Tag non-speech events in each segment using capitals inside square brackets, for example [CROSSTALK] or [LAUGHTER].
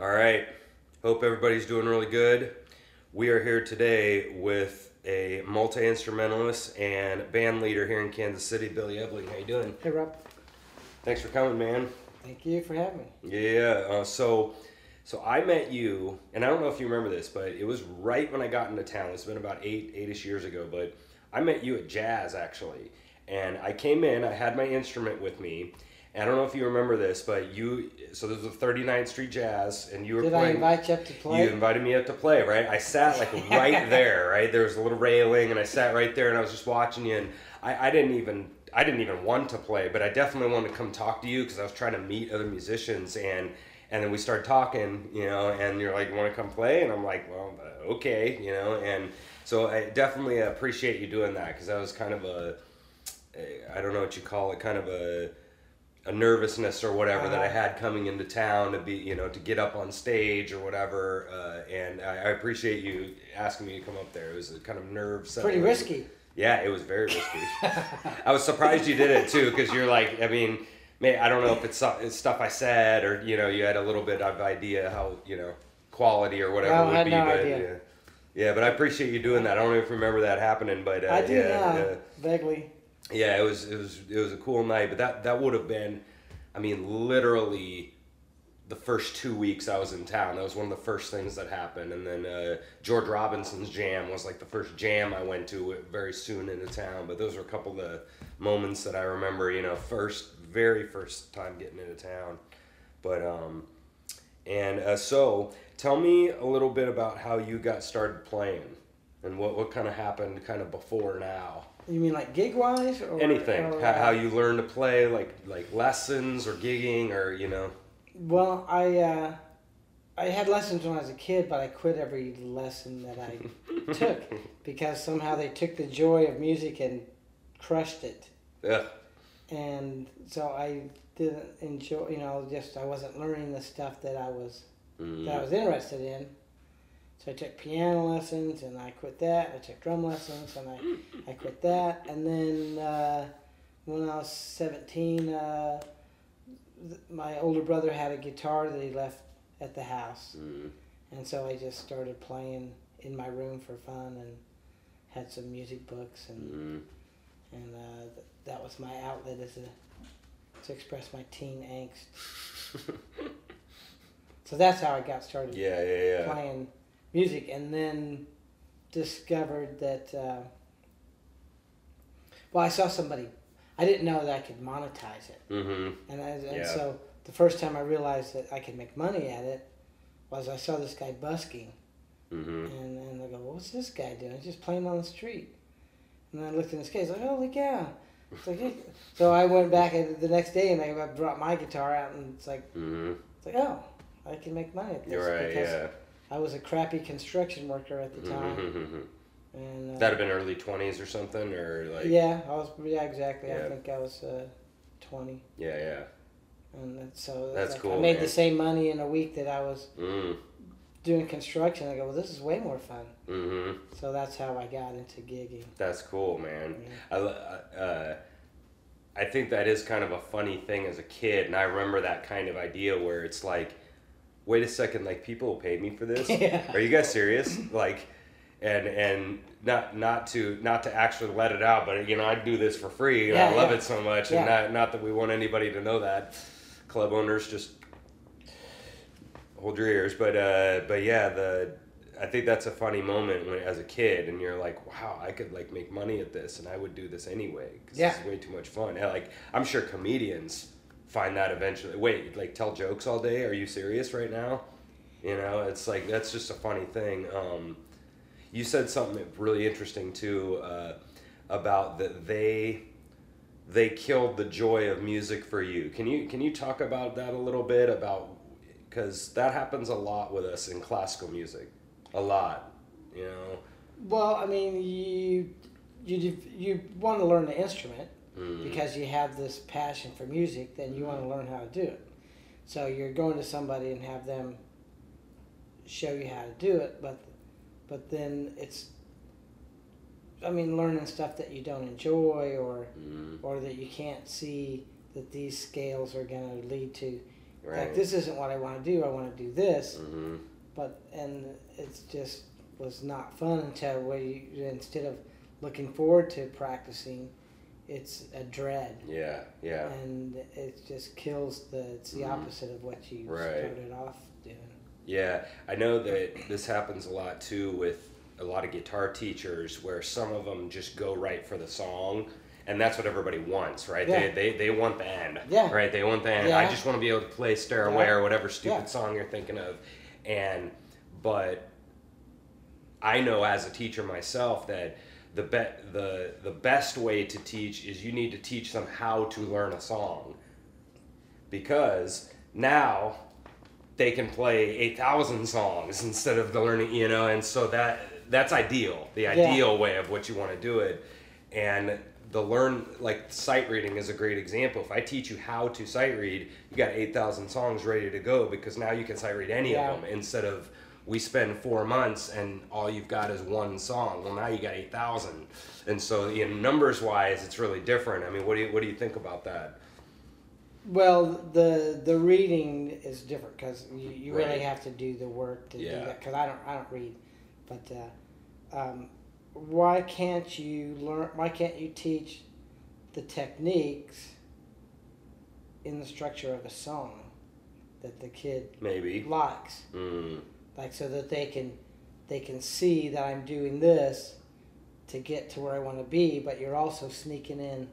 All right. Hope everybody's doing really good. We are here today with a multi instrumentalist and band leader here in Kansas City, Billy Ebling. How you doing? Hey Rob, Thanks for coming, man. thank you for having me. Yeah. Uh, so, so I met you, and I don't know if you remember this, but it was right when I got into town. It's been about eight, eight-ish years ago, but I met you at Jazz actually, and I came in. I had my instrument with me. And I don't know if you remember this, but you. So there's a 39th Street Jazz, and you were Did I invite you up to play? You invited me up to play, right? I sat like [LAUGHS] right there, right? There was a little railing, and I sat right there, and I was just watching you. And I, I didn't even, I didn't even want to play, but I definitely wanted to come talk to you because I was trying to meet other musicians, and and then we started talking, you know, and you're like, "Want to come play?" And I'm like, "Well, okay," you know, and so I definitely appreciate you doing that because that was kind of a, I don't know what you call it, kind of a a nervousness or whatever that I had coming into town to be, you know, to get up on stage or whatever. Uh, and I, I appreciate you asking me to come up there. It was a kind of nerve. Pretty risky. Yeah, it was very risky. [LAUGHS] I was surprised you did it too, because you're like, I mean, may I don't know if it's, it's stuff I said or you know, you had a little bit of idea how you know quality or whatever I would had be, no but idea. yeah. Yeah, but I appreciate you doing that. I don't even remember that happening, but uh, I do yeah, now, yeah. vaguely. Yeah, it was it was it was a cool night, but that that would have been, I mean, literally, the first two weeks I was in town. That was one of the first things that happened, and then uh, George Robinson's jam was like the first jam I went to very soon into town. But those were a couple of the moments that I remember. You know, first very first time getting into town, but um, and uh, so tell me a little bit about how you got started playing. And what, what kind of happened kind of before now? You mean like gig wise or anything or, how, how you learn to play like like lessons or gigging or you know Well, I uh, I had lessons when I was a kid, but I quit every lesson that I [LAUGHS] took because somehow they took the joy of music and crushed it, yeah and so I didn't enjoy. You know, just I wasn't learning the stuff that I was Mm. that I was interested in. So I took piano lessons and I quit that. I took drum lessons and I, I quit that. And then uh, when I was 17, uh, th- my older brother had a guitar that he left at the house. Mm. And so I just started playing in my room for fun and had some music books. And, Mm. and uh, th- that was my outlet as a, to express my teen angst. [LAUGHS] So that's how I got started yeah yeah yeah playing music and then discovered that uh, well i saw somebody. I didn't know that i could monetize it. Mm-hmm. And, I, and Yeah. so the first time i realized that i could make money at it was i saw this guy busking. Mm-hmm. And, and i go well, what's this guy doing? He's just playing on the street. And i looked in his case like holy cow. Like, hey. so i went back the next day and i brought my guitar out and it's like mm-hmm. it's like oh i can make money at this you're right because yeah I was a crappy construction worker at the time, mm-hmm. and uh, that'd have been early 20s or something or like yeah, I was yeah exactly. Yeah. I think I was uh, twenty, yeah yeah and so That's like, cool, I made man. the same money in a week that I was mm. doing construction. I go, well, this is way more fun. mm-hmm So that's how I got into gigging. that's cool man Yeah. I, uh, I think that is kind of a funny thing as a kid, and I remember that kind of idea where it's like, wait a second, like people will pay me for this? [LAUGHS] Yeah. Are you guys serious? Like, and and not not to not to actually let it out, but you know I do this for free, and I love yeah. it so much, Yeah. and not not that we want anybody to know that. Club owners just hold your ears, but uh, but yeah, the I think that's a funny moment when as a kid, and you're like, wow, I could like make money at this, and I would do this anyway because Yeah. it's way too much fun. And, like I'm sure comedians find that eventually. Wait, like tell jokes all day? Are you serious right now? You know, it's like that's just a funny thing. Um, you said something really interesting too uh, about that they they killed the joy of music for you. Can you can you talk about that a little bit about because that happens a lot with us in classical music, a lot. You know. Well, I mean, you you you want to learn the instrument Mm. because you have this passion for music. Then you want to learn how to do it. So you're going to somebody and have them show you how to do it, but but then it's I mean learning stuff that you don't enjoy or Mm. or that you can't see that these scales are going to lead to Right. Like this isn't what I want to do. I want to do this, hmm but and it's just was not fun until we instead of looking forward to practicing, it's a dread. Yeah. Yeah. and it just kills the it's the Mhm. opposite of what you Right. started off doing Yeah, I know that this happens a lot too with a lot of guitar teachers where some of them just go right for the song and that's what everybody wants, right? Yeah. They, they they want the end. Yeah. Right? They want the end. Yeah. I just want to be able to play Stairway Yeah. or whatever stupid song you're thinking of. And but I know as a teacher myself that the be- the the best way to teach is you need to teach them how to learn a song. Because now they can play 8,000 songs instead of the learning, you know, and so that that's ideal, the ideal way of what you want to do it. And the learn, like sight reading is a great example. If I teach you how to sight read, you got 8,000 songs ready to go because now you can sight read any Yeah. of them instead of we spend four months and all you've got is one song. Well, now you got 8,000. And so, in numbers wise, it's really different. I mean, what do you, what do you think about that? well the the reading is different because you, you really have to do the work to do that because i don't i don't read but uh, um, why can't you learn why can't you teach the techniques in the structure of a song that the kid Maybe. likes Mm, like so that they can they can see that I'm doing this to get to where I want to be, but you're also sneaking in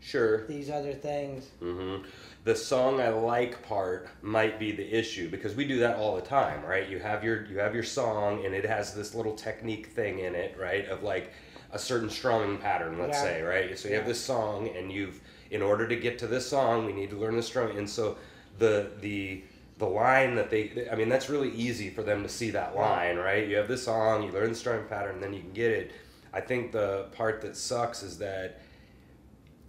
sure. these other things. hmm The song I like part might be the issue because we do that all the time, right? You have your you have your song and it has this little technique thing in it, right? Of like a certain strumming pattern, let's Yeah. say, right? So you have this song and you've in order to get to this song, we need to learn the strumming, and so the the the line that they I mean that's really easy for them to see that line, right? You have this song, you learn the strumming pattern, then you can get it. I think the part that sucks is that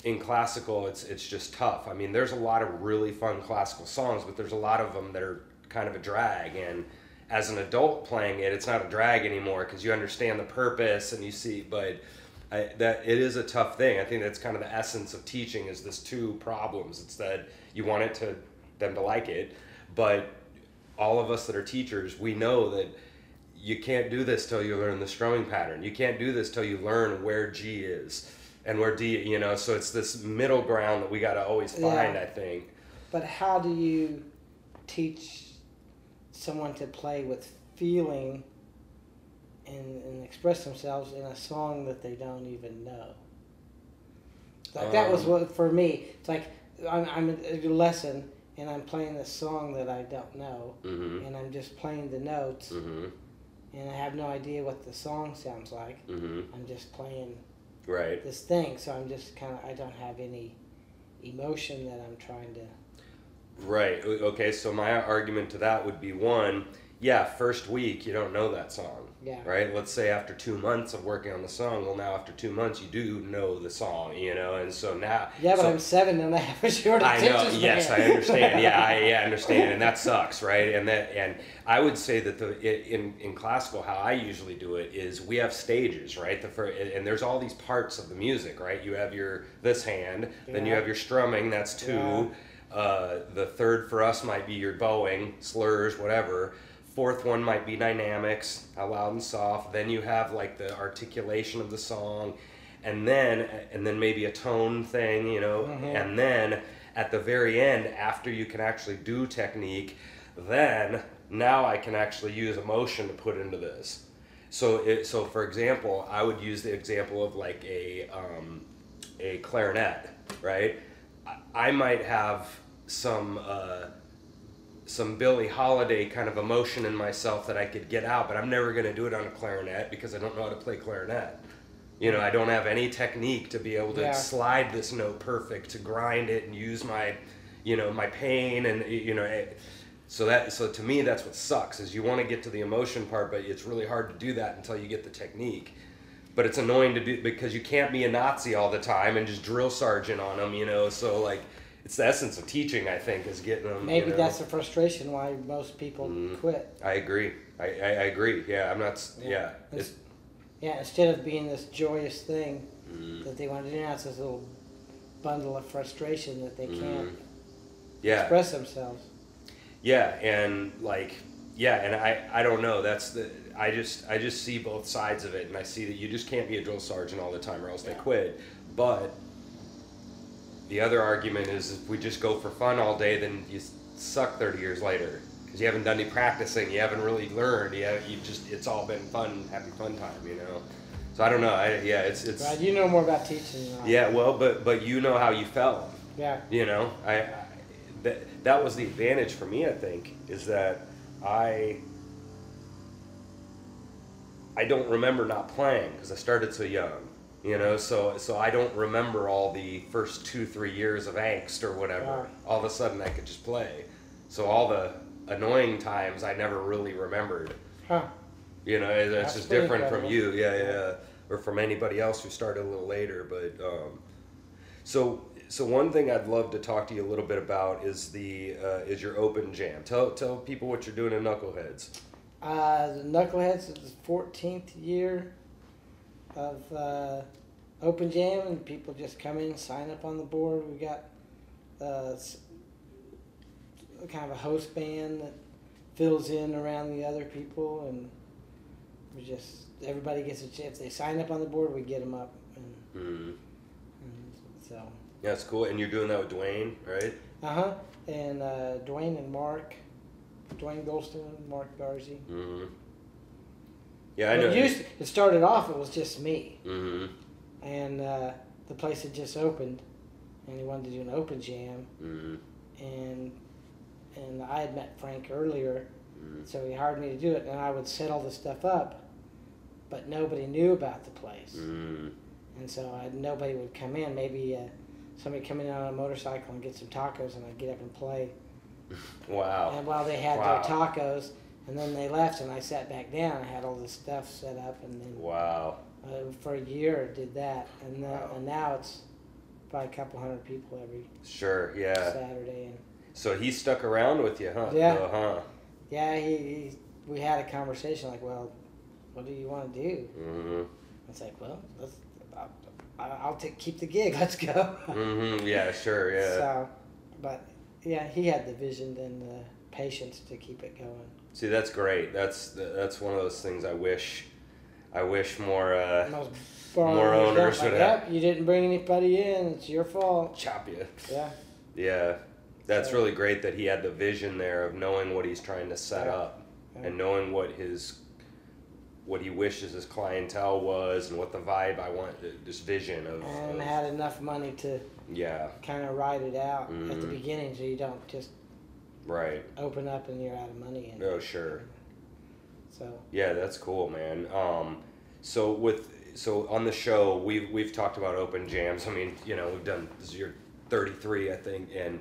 in classical it's it's just tough. I mean, there's a lot of really fun classical songs, but there's a lot of them that are kind of a drag and as an adult playing it, it's not a drag anymore because you understand the purpose and you see but I, that it is a tough thing. I think that's kind of the essence of teaching is this two problems. It's that you want it to them to like it, but all of us that are teachers, we know that you can't do this till you learn the strumming pattern. You can't do this till you learn where G is and where D, you know, so it's this middle ground that we got to always find, Yeah. I think. But how do you teach someone to play with feeling and, and express themselves in a song that they don't even know? Like that was Um, what for me. It's like I'm, I'm a lesson and I'm playing this song that I don't know, Mhm. and I'm just playing the notes, Mhm. and I have no idea what the song sounds like. Mhm. I'm just playing Right. this thing, so I'm just kind of I don't have any emotion that I'm trying to. Right. Okay, so my argument to that would be one, yeah, first week you don't know that song. Yeah. Right? Let's say after 2 months of working on the song, well now after 2 months you do know the song, you know, and so now Yeah, but so- I'm seven and I have a [LAUGHS] short I know. Yes, I understand. [LAUGHS] Yeah, I yeah, understand, and that sucks, right? And that, and I would say that the in in classical, how I usually do it is we have stages, right? The fir- and there's all these parts of the music, right? You have your this hand, then you have your strumming. That's two. Yeah. Uh, the third for us might be your bowing, slurs, whatever. Fourth one might be dynamics, how loud and soft. Then you have like the articulation of the song, and then and then maybe a tone thing, you know. Mhm. And then at the very end, after you can actually do technique, then now I can actually use emotion to put into this. So it, so for example, I would use the example of like a um, a clarinet, right? I- I might have some uh, some Billie Holiday kind of emotion in myself that I could get out, but I'm never going to do it on a clarinet because I don't know how to play clarinet. You know, I don't have any technique to be able to Yeah. slide this note perfect, to grind it and use my, you know, my pain and you know, it, so that so to me that's what sucks is you want to get to the emotion part, but it's really hard to do that until you get the technique. But it's annoying to do because you can't be a Nazi all the time and just drill sergeant on them, you know. So like, it's the essence of teaching, I think, is getting them. Maybe you know. that's the frustration why most people Mhm. quit. I agree. I, I, I agree. Yeah, I'm not. Yeah. Yeah. It's- It's, Yeah, instead of being this joyous thing mm, that they want to do now, it's this little bundle of frustration that they can't yeah. express themselves. yeah, and like yeah, and I I don't know. That's the I just I just see both sides of it, and I see that you just can't be a drill sergeant all the time, or else they quit. But the other argument is if we just go for fun all day, then you suck 30 years later because you haven't done any practicing, you haven't really learned. You have, you just it's all been fun, happy fun time, you know. So I don't know. I, yeah, it's it's Right, you know more about teaching than I. yeah. Well, but but you know how you felt. Yeah. You know, I, I that that was the advantage for me. I think is that I I don't remember not playing because I started so young. You know, so so I don't remember all the first two three years of angst or whatever. Right. All of a sudden, I could just play. So all the annoying times I never really remembered. Huh. You know, it's That's just different from you, yeah, yeah, or from anybody else who started a little later. But um, so, so one thing I'd love to talk to you a little bit about is the uh, is your open jam. Tell tell people what you're doing in Knuckleheads. Uh, the Knuckleheads is the 14th year of uh, Open Jam, and people just come in, sign up on the board. We got uh, kind of a host band that fills in around the other people, and we just everybody gets a chance. If they sign up on the board, we get them up, and, Mm. and so Yeah, that's cool. And you're doing that with Dwayne, right? uh huh. And uh, Dwayne and Mark, Dwayne Golston Mark Garzi. Mm-hmm. Yeah, I know. It, used, it started off. It was just me. mm-hmm. and uh, the place had just opened, and he wanted to do an open jam, Mm-hmm. and and I had met Frank earlier, Mm-hmm. so he hired me to do it, and I would set all the stuff up, but nobody knew about the place, Mm-hmm. and so I, nobody would come in. Maybe uh, somebody come in on a motorcycle and get some tacos, and I'd get up and play, [LAUGHS] Wow. and while they had Wow. their tacos. And then they left, and I sat back down. I had all this stuff set up, and then Wow. uh, for a year did that, and uh, Wow. and now it's probably a couple hundred people every Sure. Yeah. Saturday. And So he stuck around with you, huh? Yeah. Uh huh. yeah, he, he we had a conversation like, well, what do you want to do? Mm-hmm. It's like, well, let's. I'll, I'll take keep the gig. [LAUGHS] Let's go. Mm-hmm. Yeah. Sure. Yeah. So, but yeah, he had the vision and the patience to keep it going. See, that's great. That's that's one of those things I wish, I wish more. Uh, More owners don't like, would have- Yep, you didn't bring anybody in. It's your fault. chop you. Yeah. Yeah, that's So- really great that he had the vision there of knowing what he's trying to set Yeah. up, Yeah. and knowing what his, what he wishes his clientele was, and what the vibe I want. This vision of. And of- had enough money to yeah. kind of ride it out at the Mhm. beginning, so you don't just Right. open up and you're out of money. And Oh, sure. So Yeah, that's cool, man. Um, so with so on the show, we've we've talked about open jams. I mean, you know, we've done this thirty three, I think, and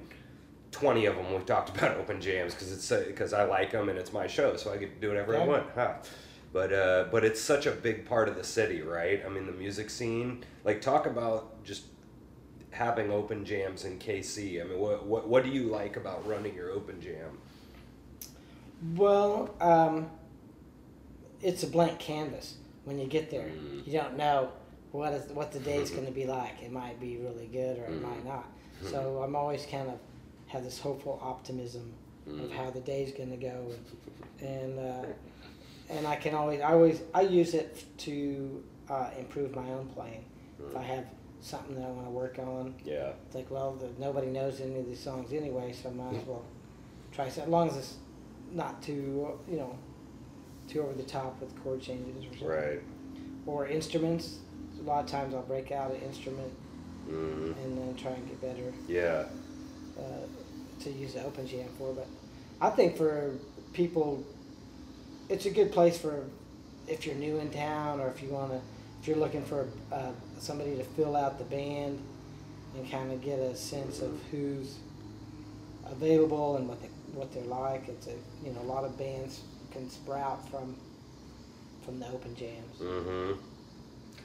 twenty of them we've talked [LAUGHS] about open jams because it's because I like them and it's my show, so I get to do whatever I want. Huh. But uh, but it's such a big part of the city, right? I mean, the music scene. Like, talk about just having open jams in KC. I mean, what what what do you like about running your open jam? well, um, it's a blank canvas when you get there. Mm. You don't know what is what the day's going to be like. It might be really good or it Mm. might not. So I'm always kind of have this hopeful optimism of Mm. how the day's going to go, and and, uh, and I can always I always I use it to uh, improve my own playing. If I have something that I want to work on, Yeah. it's like well, the, nobody knows any of these songs anyway, so I might as well try. So as long as it's not too you know too over the top with chord changes or something. Right. Or instruments. A lot of times I'll break out an instrument Mm. and then try and get better Yeah. uh, to use the open jam for. But I think for people, it's a good place for if you're new in town or if you want to, if you're looking for uh, somebody to fill out the band and kind of get a sense of who's available and what they what they're like. It's a you know a lot of bands can sprout from from the open jams. Mm-hmm.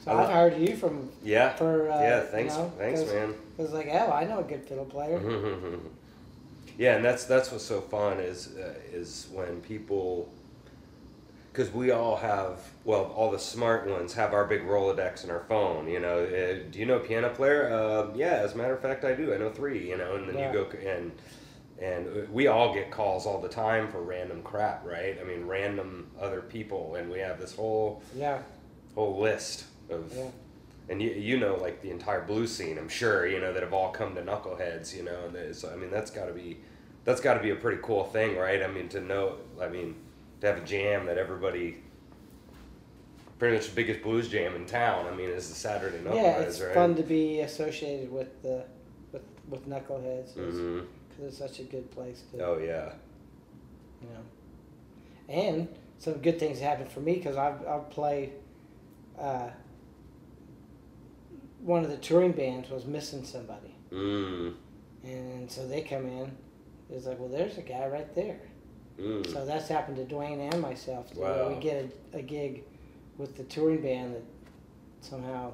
So I I've lo- hired you from Yeah. for uh, yeah. you Thanks. know, thanks, 'cause- man. Cause like, oh, I know a good fiddle player. [LAUGHS] yeah, and that's that's what's so fun is uh, is when people, because we all have well, all the smart ones have our big Rolodex in our phone. You know, uh, do you know a piano player? Uh, yeah, as a matter of fact, I do. I know three. You know, and then Yeah. you go and and uh, we all get calls all the time for random crap, right? I mean, random other people, and we have this whole Yeah. whole list of. Yeah. And you, you know like the entire blue scene, I'm sure you know that have all come to Knuckleheads, you know. And so I mean that's got to be, that's got to be a pretty cool thing, right? I mean to know, I mean to have a jam that everybody, pretty much the biggest blues jam in town. I mean is the Saturday Night. yeah, it's right? fun to be associated with the with with knuckleheads because hmm it's such a good place to Oh yeah. you know. And some good things happen for me because I've I've played. Uh, one of the touring bands was missing somebody, Mm. and so they come in. It's like, well, there's a guy right there. Mm. So that's happened to Dwayne and myself. Wow. we get a, a gig with the touring band that somehow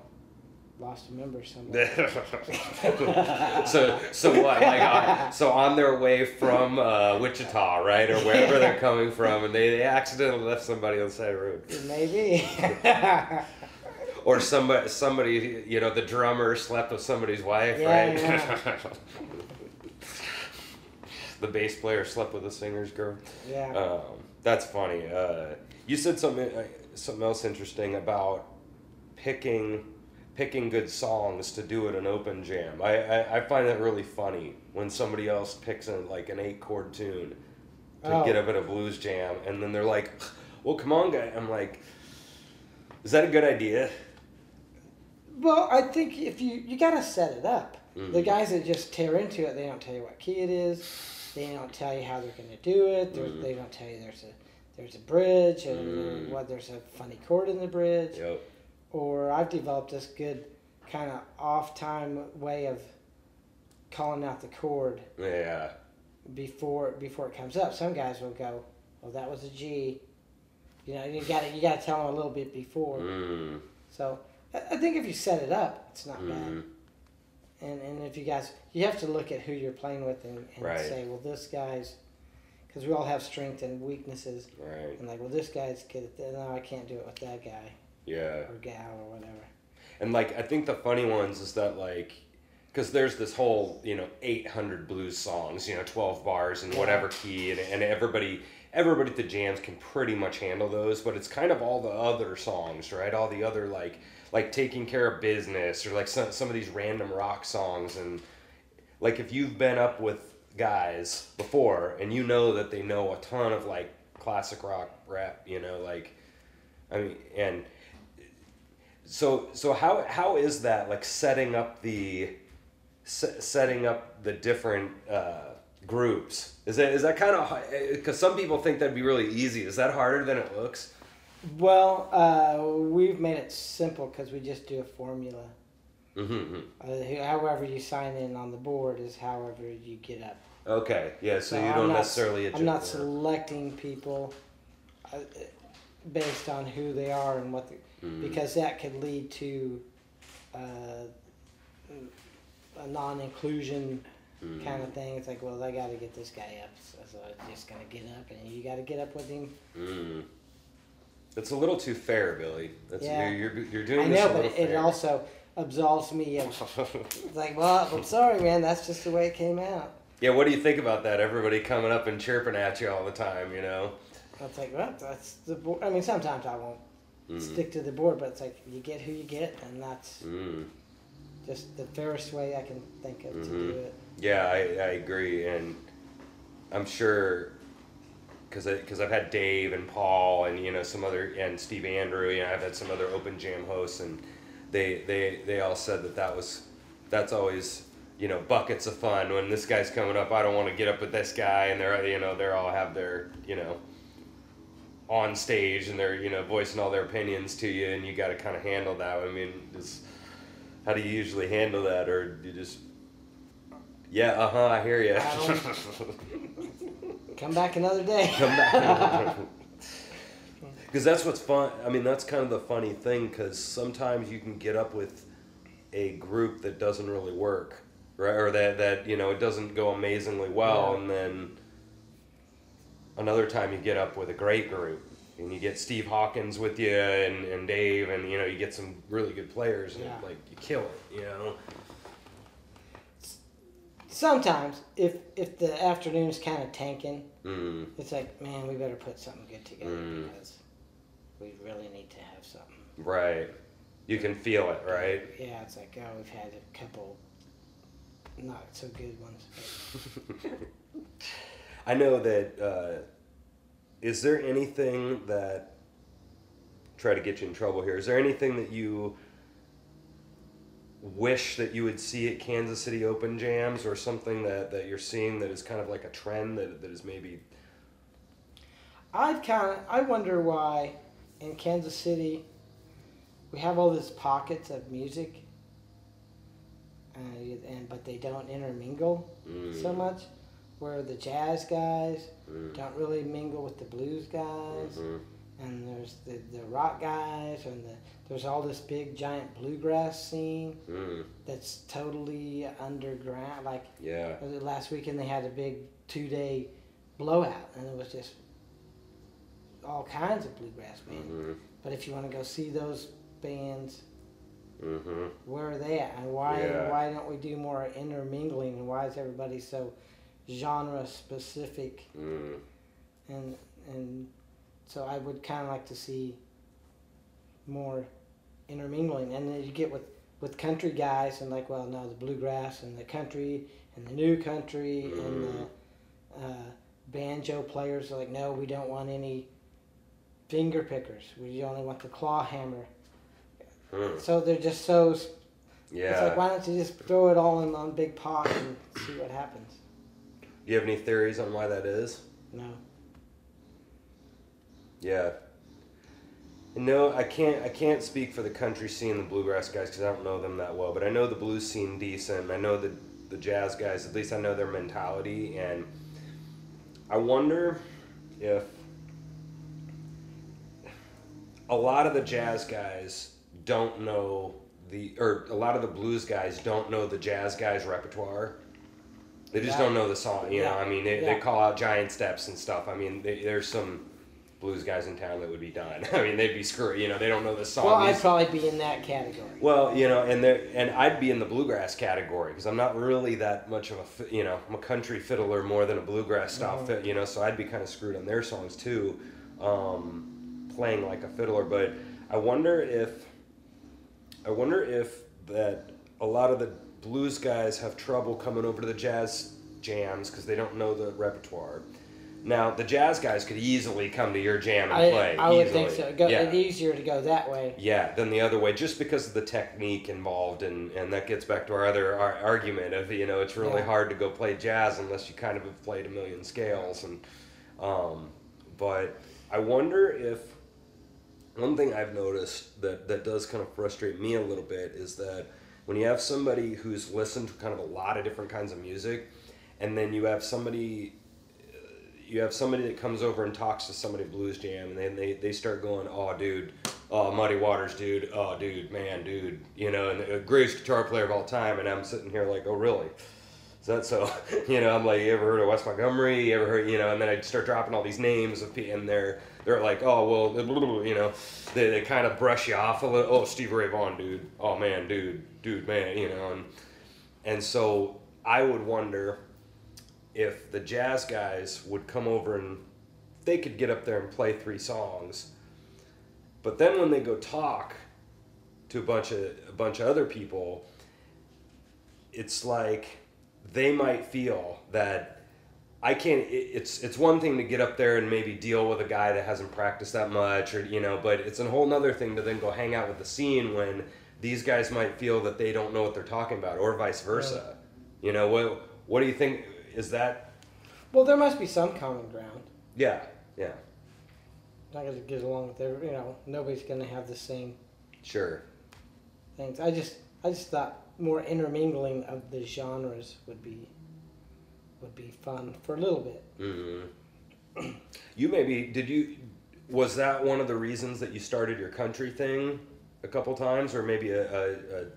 lost a member somewhere. [LAUGHS] so so what like uh, so on their way from uh, Wichita right or wherever they're coming from and they, they accidentally left somebody on the side of the road Maybe. or somebody somebody you know the drummer slept with somebody's wife Yeah, right yeah. [LAUGHS] the bass player slept with the singer's girl yeah. um, that's funny uh, you said something uh, something else interesting about picking picking good songs to do at an open jam. I, I, I find that really funny when somebody else picks a, like an eight chord tune to Oh. get up at a blues jam, and then they're like, "Well, come on, guy." I'm like, "Is that a good idea?" Well, I think if you you gotta set it up. The Mhm. guys that just tear into it, they don't tell you what key it is. They don't tell you how they're gonna do it. Mhm. They don't tell you there's a there's a bridge and Mm. what there's a funny chord in the bridge. Yep. Or I've developed this good kind of off time way of calling out the chord Yeah. before before it comes up. Some guys will go, "Well, that was a G." You know, you got to you got to tell them a little bit before. Mm. So I I think if you set it up, it's not bad. And and if you guys, you have to look at who you're playing with and, and Right. say, well, this guy's, because we all have strengths and weaknesses, Right. and like, well, this guy's good at that. No, I can't do it with that guy Yeah. or gal or whatever. And like I think the funny ones is that like because there's this whole you know 800 blues songs you know 12 bars in whatever key and, and everybody everybody at the jams can pretty much handle those but it's kind of all the other songs right all the other like like taking care of business or like some, some of these random rock songs. And like if you've been up with guys before and you know that they know a ton of like classic rock rap you know like i mean and so so how how is that like setting up the se- setting up the different uh, groups? Is that is that kind of because some people think that'd be really easy. Is that harder than it looks Well, uh, we've made it simple because we just do a formula. mm-hmm. Uh, however you sign in on the board is however you get up. okay yeah so, So you I'm don't not- necessarily I'm not selecting people uh, based on who they are and what, the, Mhm. because that could lead to uh, a non-inclusion Mhm. kind of thing. It's like, well, I got to get this guy up, so, so I'm just gonna get up, and you got to get up with him. It's a little too fair, Billy. That's, Yeah. you're, you're, you're doing I know, but it, also absolves me of it's [LAUGHS] like, well, I'm sorry, man. That's just the way it came out. yeah, what do you think about that? Everybody coming up and chirping at you all the time, you know? It's like, well, that's the board. I mean, sometimes I won't Mm. stick to the board, but it's like you get who you get, and that's Mm. just the fairest way I can think of to Mhm. do it. Yeah, I, I agree, and I'm sure because because I've had Dave and Paul and you know some other and Steve Andrew, you know I've had some other open jam hosts, and they they they all said that that was that's always you know buckets of fun when this guy's coming up. I don't want to get up with this guy, and they're you know they're all have their you know on stage and they're you know voicing all their opinions to you, and you got to kind of handle that. I mean, just how do you usually handle that, or do you just yeah, uh huh. I hear you. [LAUGHS] [LAUGHS] Come back another day. [LAUGHS] Come back. Because [LAUGHS] that's what's fun. I mean, that's kind of the funny thing. Because sometimes you can get up with a group that doesn't really work, right? Or that that you know it doesn't go amazingly well, Yeah. and then another time you get up with a great group. And you get Steve Hawkins with you and, and Dave and you know you get some really good players and Yeah. like you kill it you know sometimes if if the afternoon's kind of tanking, Mm, it's like, man, we better put something good together Mm. because we really need to have something. right. You can feel it, right? Yeah, it's like, oh, we've had a couple not so good ones. [LAUGHS] I know that. Uh, is there anything that try to get you in trouble here? Is there anything that you wish that you would see at Kansas City Open Jams, or something that, that you're seeing that is kind of like a trend that, that is maybe I've kind of I wonder why in Kansas City we have all these pockets of music, uh, and but they don't intermingle mm, so much. Where the jazz guys mm, don't really mingle with the blues guys, mhm, and there's the, the rock guys, and the, there's all this big giant bluegrass scene mm, that's totally underground. Like yeah. last weekend they had a big two day blowout, and it was just all kinds of bluegrass bands. hmm But if you want to go see those bands, hmm where are they at, and why Yeah. why don't we do more intermingling, and why is everybody so genre specific? Mm. And and so I would kind of like to see more intermingling, and then you get with with country guys and like, well, no, the bluegrass and the country and the new country and the uh, banjo players are like, no, we don't want any finger pickers. We only want the claw hammer. Hmm. So they're just so. Yeah. It's like, why don't you just throw it all in one big pot and see what happens? Do you have any theories on why that is? No. Yeah. No, I can't. I can't speak for the country scene, the bluegrass guys, because I don't know them that well. But I know the blues scene decent. I know the the jazz guys. At least I know their mentality, and I wonder if a lot of the jazz guys don't know the, or a lot of the blues guys don't know the jazz guys' repertoire. They just Yeah. don't know the song. You know, I mean, they, Yeah. they call out giant steps and stuff. I mean, they, there's some blues guys in town that would be done. [LAUGHS] I mean, they'd be screwed. You know, they don't know the song. Well, I'd probably be in that category. well, you know, and there, and I'd be in the bluegrass category because I'm not really that much of a, you know, I'm a country fiddler more than a bluegrass style Mhm. fit, you know, so I'd be kind of screwed on their songs too, um, playing like a fiddler. But I wonder if, I wonder if that a lot of the blues guys have trouble coming over to the jazz jams because they don't know the repertoire. Now the jazz guys could easily come to your jam and I, play. I would think so. Go, yeah. It's easier to go that way. Yeah, than the other way, just because of the technique involved, and, and that gets back to our other our argument of you know it's really Yeah. hard to go play jazz unless you kind of have played a million scales, and um, but I wonder if one thing I've noticed that that does kind of frustrate me a little bit is that when you have somebody who's listened to kind of a lot of different kinds of music, and then you have somebody you have somebody that comes over and talks to somebody at Blues Jam, and then they, they start going, "Oh, dude, oh, Muddy Waters, dude, oh, dude, man, dude," you know, and the uh, greatest guitar player of all time, and I'm sitting here like, "Oh, really?" Is that so? [LAUGHS] You know, I'm like, "You ever heard of Wes Montgomery? You ever heard?" You know, and then I start dropping all these names of people, and they're they're like, "Oh, well," [LAUGHS] you know, they, they kind of brush you off a little. Oh, Steve Ray Vaughan, dude. Oh man, dude, dude, man, you know, and and so I would wonder if the jazz guys would come over and they could get up there and play three songs. But then when they go talk to a bunch of a bunch of other people it's like they might feel that I can't it's it's one thing to get up there and maybe deal with a guy that hasn't practiced that much or you know but it's a whole nother thing to then go hang out with the scene when these guys might feel that they don't know what they're talking about or vice versa. You know what what do you think is that Well, there must be some common ground. yeah yeah Not going to get along with every, you know, nobody's going to have the same sure things. I just, I just thought more intermingling of the genres would be, would be fun for a little bit. hmm [CLEARS THROAT] You maybe did you was that one of the reasons that you started your country thing a couple times, or maybe a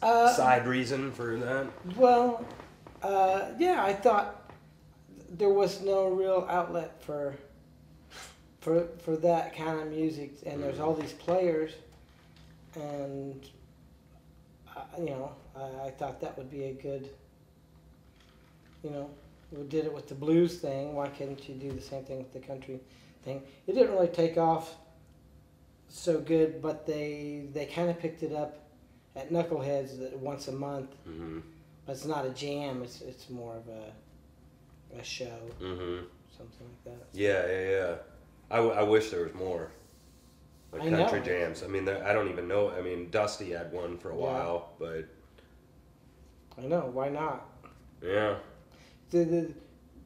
Uh, side reason for that? Well, uh, yeah, I thought there was no real outlet for for for that kind of music, and there's all these players, and uh, you know, I, I thought that would be a good you know, we did it with the blues thing. Why couldn't you do the same thing with the country thing? It didn't really take off so good, but they they kind of picked it up at Knuckleheads that once a month. Mm-hmm. But it's not a jam. It's it's more of a a show, Mm-hmm. something like that. Yeah, yeah, yeah. I, w- I wish there was more. Like I country know. jams. I mean, I don't even know. I mean, Dusty had one for a Yeah. while, but I know. Why not? yeah. The, the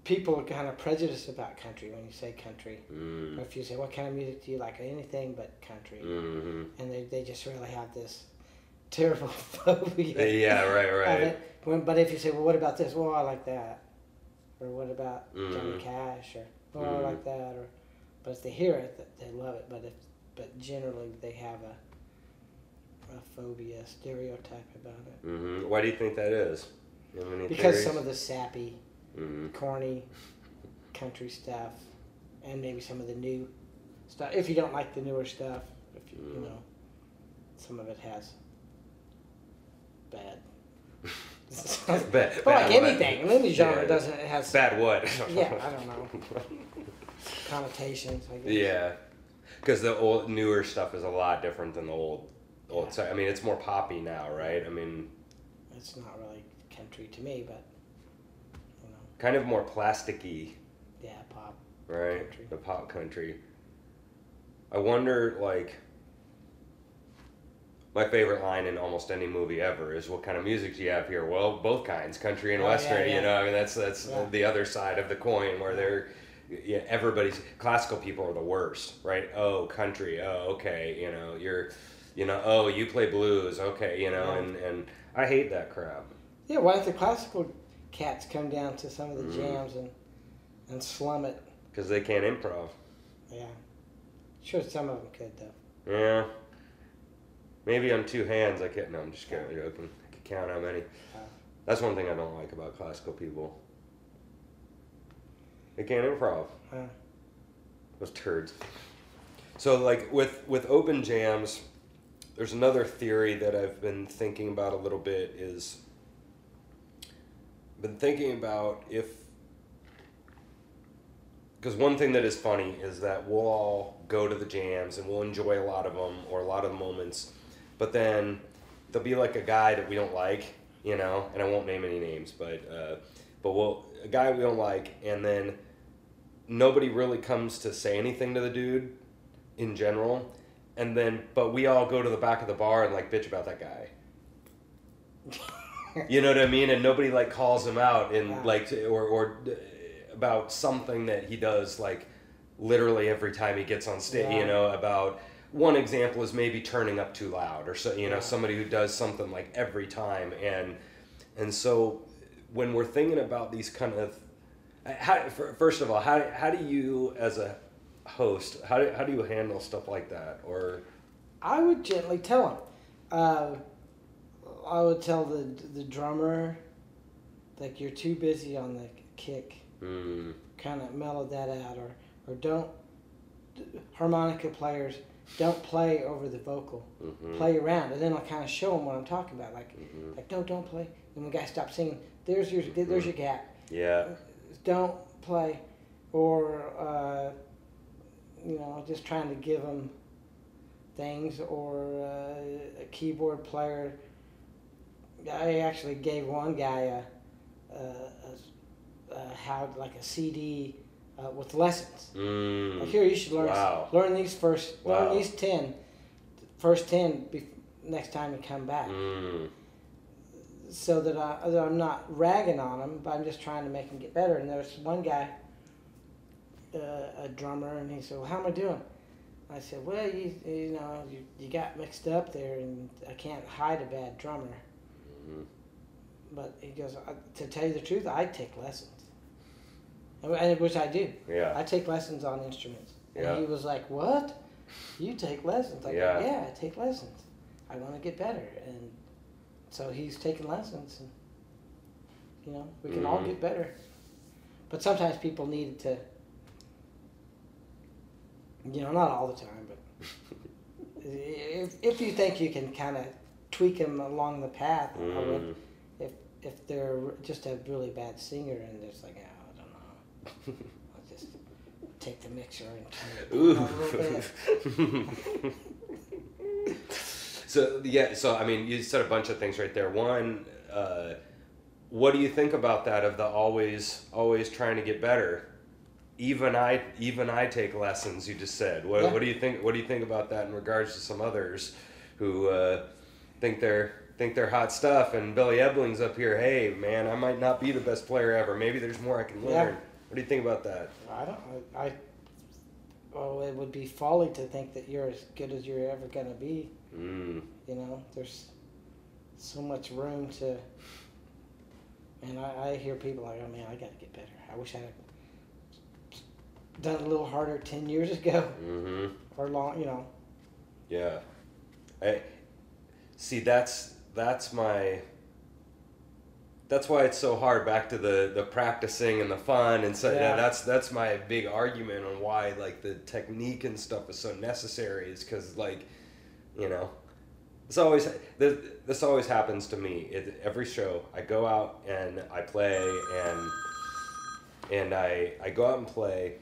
people are kind of prejudiced about country when you say country. Mm. If you say what kind of music do you like, anything but country, hmm and they, they just really have this terrible [LAUGHS] phobia. Yeah, right, right. When, but if you say, well, what about this? Well, I like that. Or what about Johnny Mhm. Cash? Or well, I Mhm. like that. Or but if they hear it, they love it. But if but generally they have a a phobia, stereotype about it. hmm Why do you think that is? You Because theories? some of the sappy, Mhm. corny country stuff, and maybe some of the new stuff. If you don't like the newer stuff, if you, you Mm. know, some of it has bad. [LAUGHS] bad, But like anything, in any genre Yeah. doesn't it has Bad what? [LAUGHS] yeah I don't know [LAUGHS] connotations. I guess. Yeah, because the old newer stuff is a lot different than the old. Old. Yeah. So, I mean, it's more poppy now, right? I mean, it's not really country to me, but you know, kind of more plasticky, yeah, pop. right? Country. The pop country. I wonder, like, my favorite line in almost any movie ever is, "What kind of music do you have here?" Well, both kinds, country and Oh, western. yeah. You know, I mean, that's that's Yeah. the other side of the coin where they're. Yeah, everybody's classical people are the worst, right? Oh, country. Oh, okay. You know, you're, you know, oh, you play blues. Okay, you know, Yeah. and and I hate that crap. Yeah, why don't the classical cats come down to some of the Mhm. jams and and slum it? because they can't improv. Yeah, sure, some of them could though. Yeah. Maybe on two hands I can't. No, I'm just kidding. joking. I can count how many. That's one thing I don't like about classical people. They can't improv. Those turds. So like with with open jams, there's another theory that I've been thinking about a little bit is been thinking about if because one thing that is funny is that we'll all go to the jams and we'll enjoy a lot of them or a lot of the moments, but then there'll be like a guy that we don't like, you know, and I won't name any names, but uh, but we'll a guy we don't like, and then nobody really comes to say anything to the dude in general, and then but we all go to the back of the bar and like bitch about that guy. [LAUGHS] You know what I mean? And nobody like calls him out and Yeah. like or or about something that he does like literally every time he gets on stage. Yeah. You know about one example is maybe turning up too loud or so you know somebody who does something like every time and and so when we're thinking about these kind of how, first of all how, how do you as a host how do, how do you handle stuff like that or I would gently tell him. Uh, I would tell the the drummer, like you're too busy on the kick. mm, Kind of mellow that out, or or don't. Harmonica players don't play over the vocal. mhm, Play around, and then I'll kind of show them what I'm talking about. Like mhm. like don't don't play. And when guy stops singing, there's your there's your gap. yeah Don't play, or uh, you know just trying to give them things, or uh, a keyboard player. I actually gave one guy a, a, a, a how like a CD uh, with lessons. mm, Like here, you should learn Wow. learn these first Wow. learn these ten, first ten be, next time you come back, mm, so that, I, that I'm not ragging on them, but I'm just trying to make them get better. And there's one guy, uh, a drummer, and he said, "Well, how am I doing?" I said, "Well, you you know you, you got mixed up there, and I can't hide a bad drummer." mhm. But he goes, "To tell you the truth, I take lessons." Which I do. yeah I take lessons on instruments. Yeah. And he was like, What? You take lessons? I Yeah. go, Yeah, I take lessons. I want to get better. And so he's taking lessons. And, you know, we can all Mhm. get better. But sometimes people need to, you know, not all the time, but [LAUGHS] if, if you think you can kind of tweak them along the path, I would. Mm, If, if they're just a really bad singer and it's like, I don't know, I'll just take the mixer and turn it Ooh. down a little bit. [LAUGHS] so yeah, so I mean, you said a bunch of things right there. One, uh, what do you think about that? Of the always, always trying to get better. Even I, even I take lessons. You just said. What, Yeah. what do you think? What do you think about that in regards to some others who uh, think they're think they're hot stuff? And Billy Ebling's up here. Hey, man, I might not be the best player ever. Maybe there's more I can learn. What do you think about that? I don't. I, I. Well, it would be folly to think that you're as good as you're ever gonna be. Mm. You know, there's so much room to. And I, I hear people like, oh man, I gotta get better. I wish I had done it a little harder ten years ago Mm-hmm. or long. You know. Yeah. I see that's that's my that's why it's so hard back to the the practicing and the fun and so yeah. Yeah. that's that's my big argument on why like the technique and stuff is so necessary is cuz like you know this always this, this always happens to me it, every show I go out and I play and and I I go out and play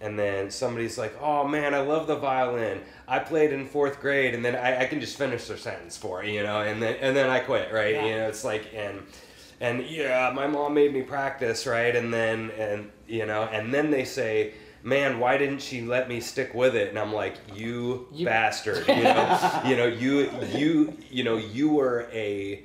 and then somebody's like, "Oh man, I love the violin. I played in fourth grade," and then I, I can just finish their sentence for it, you know, and then and then I quit, right? Yeah. You know, it's like and and yeah, my mom made me practice, right? And then and you know, and then they say, "Man, why didn't she let me stick with it?" And I'm like, "You, You- bastard!" [LAUGHS] You know, you know, you you you know, you were a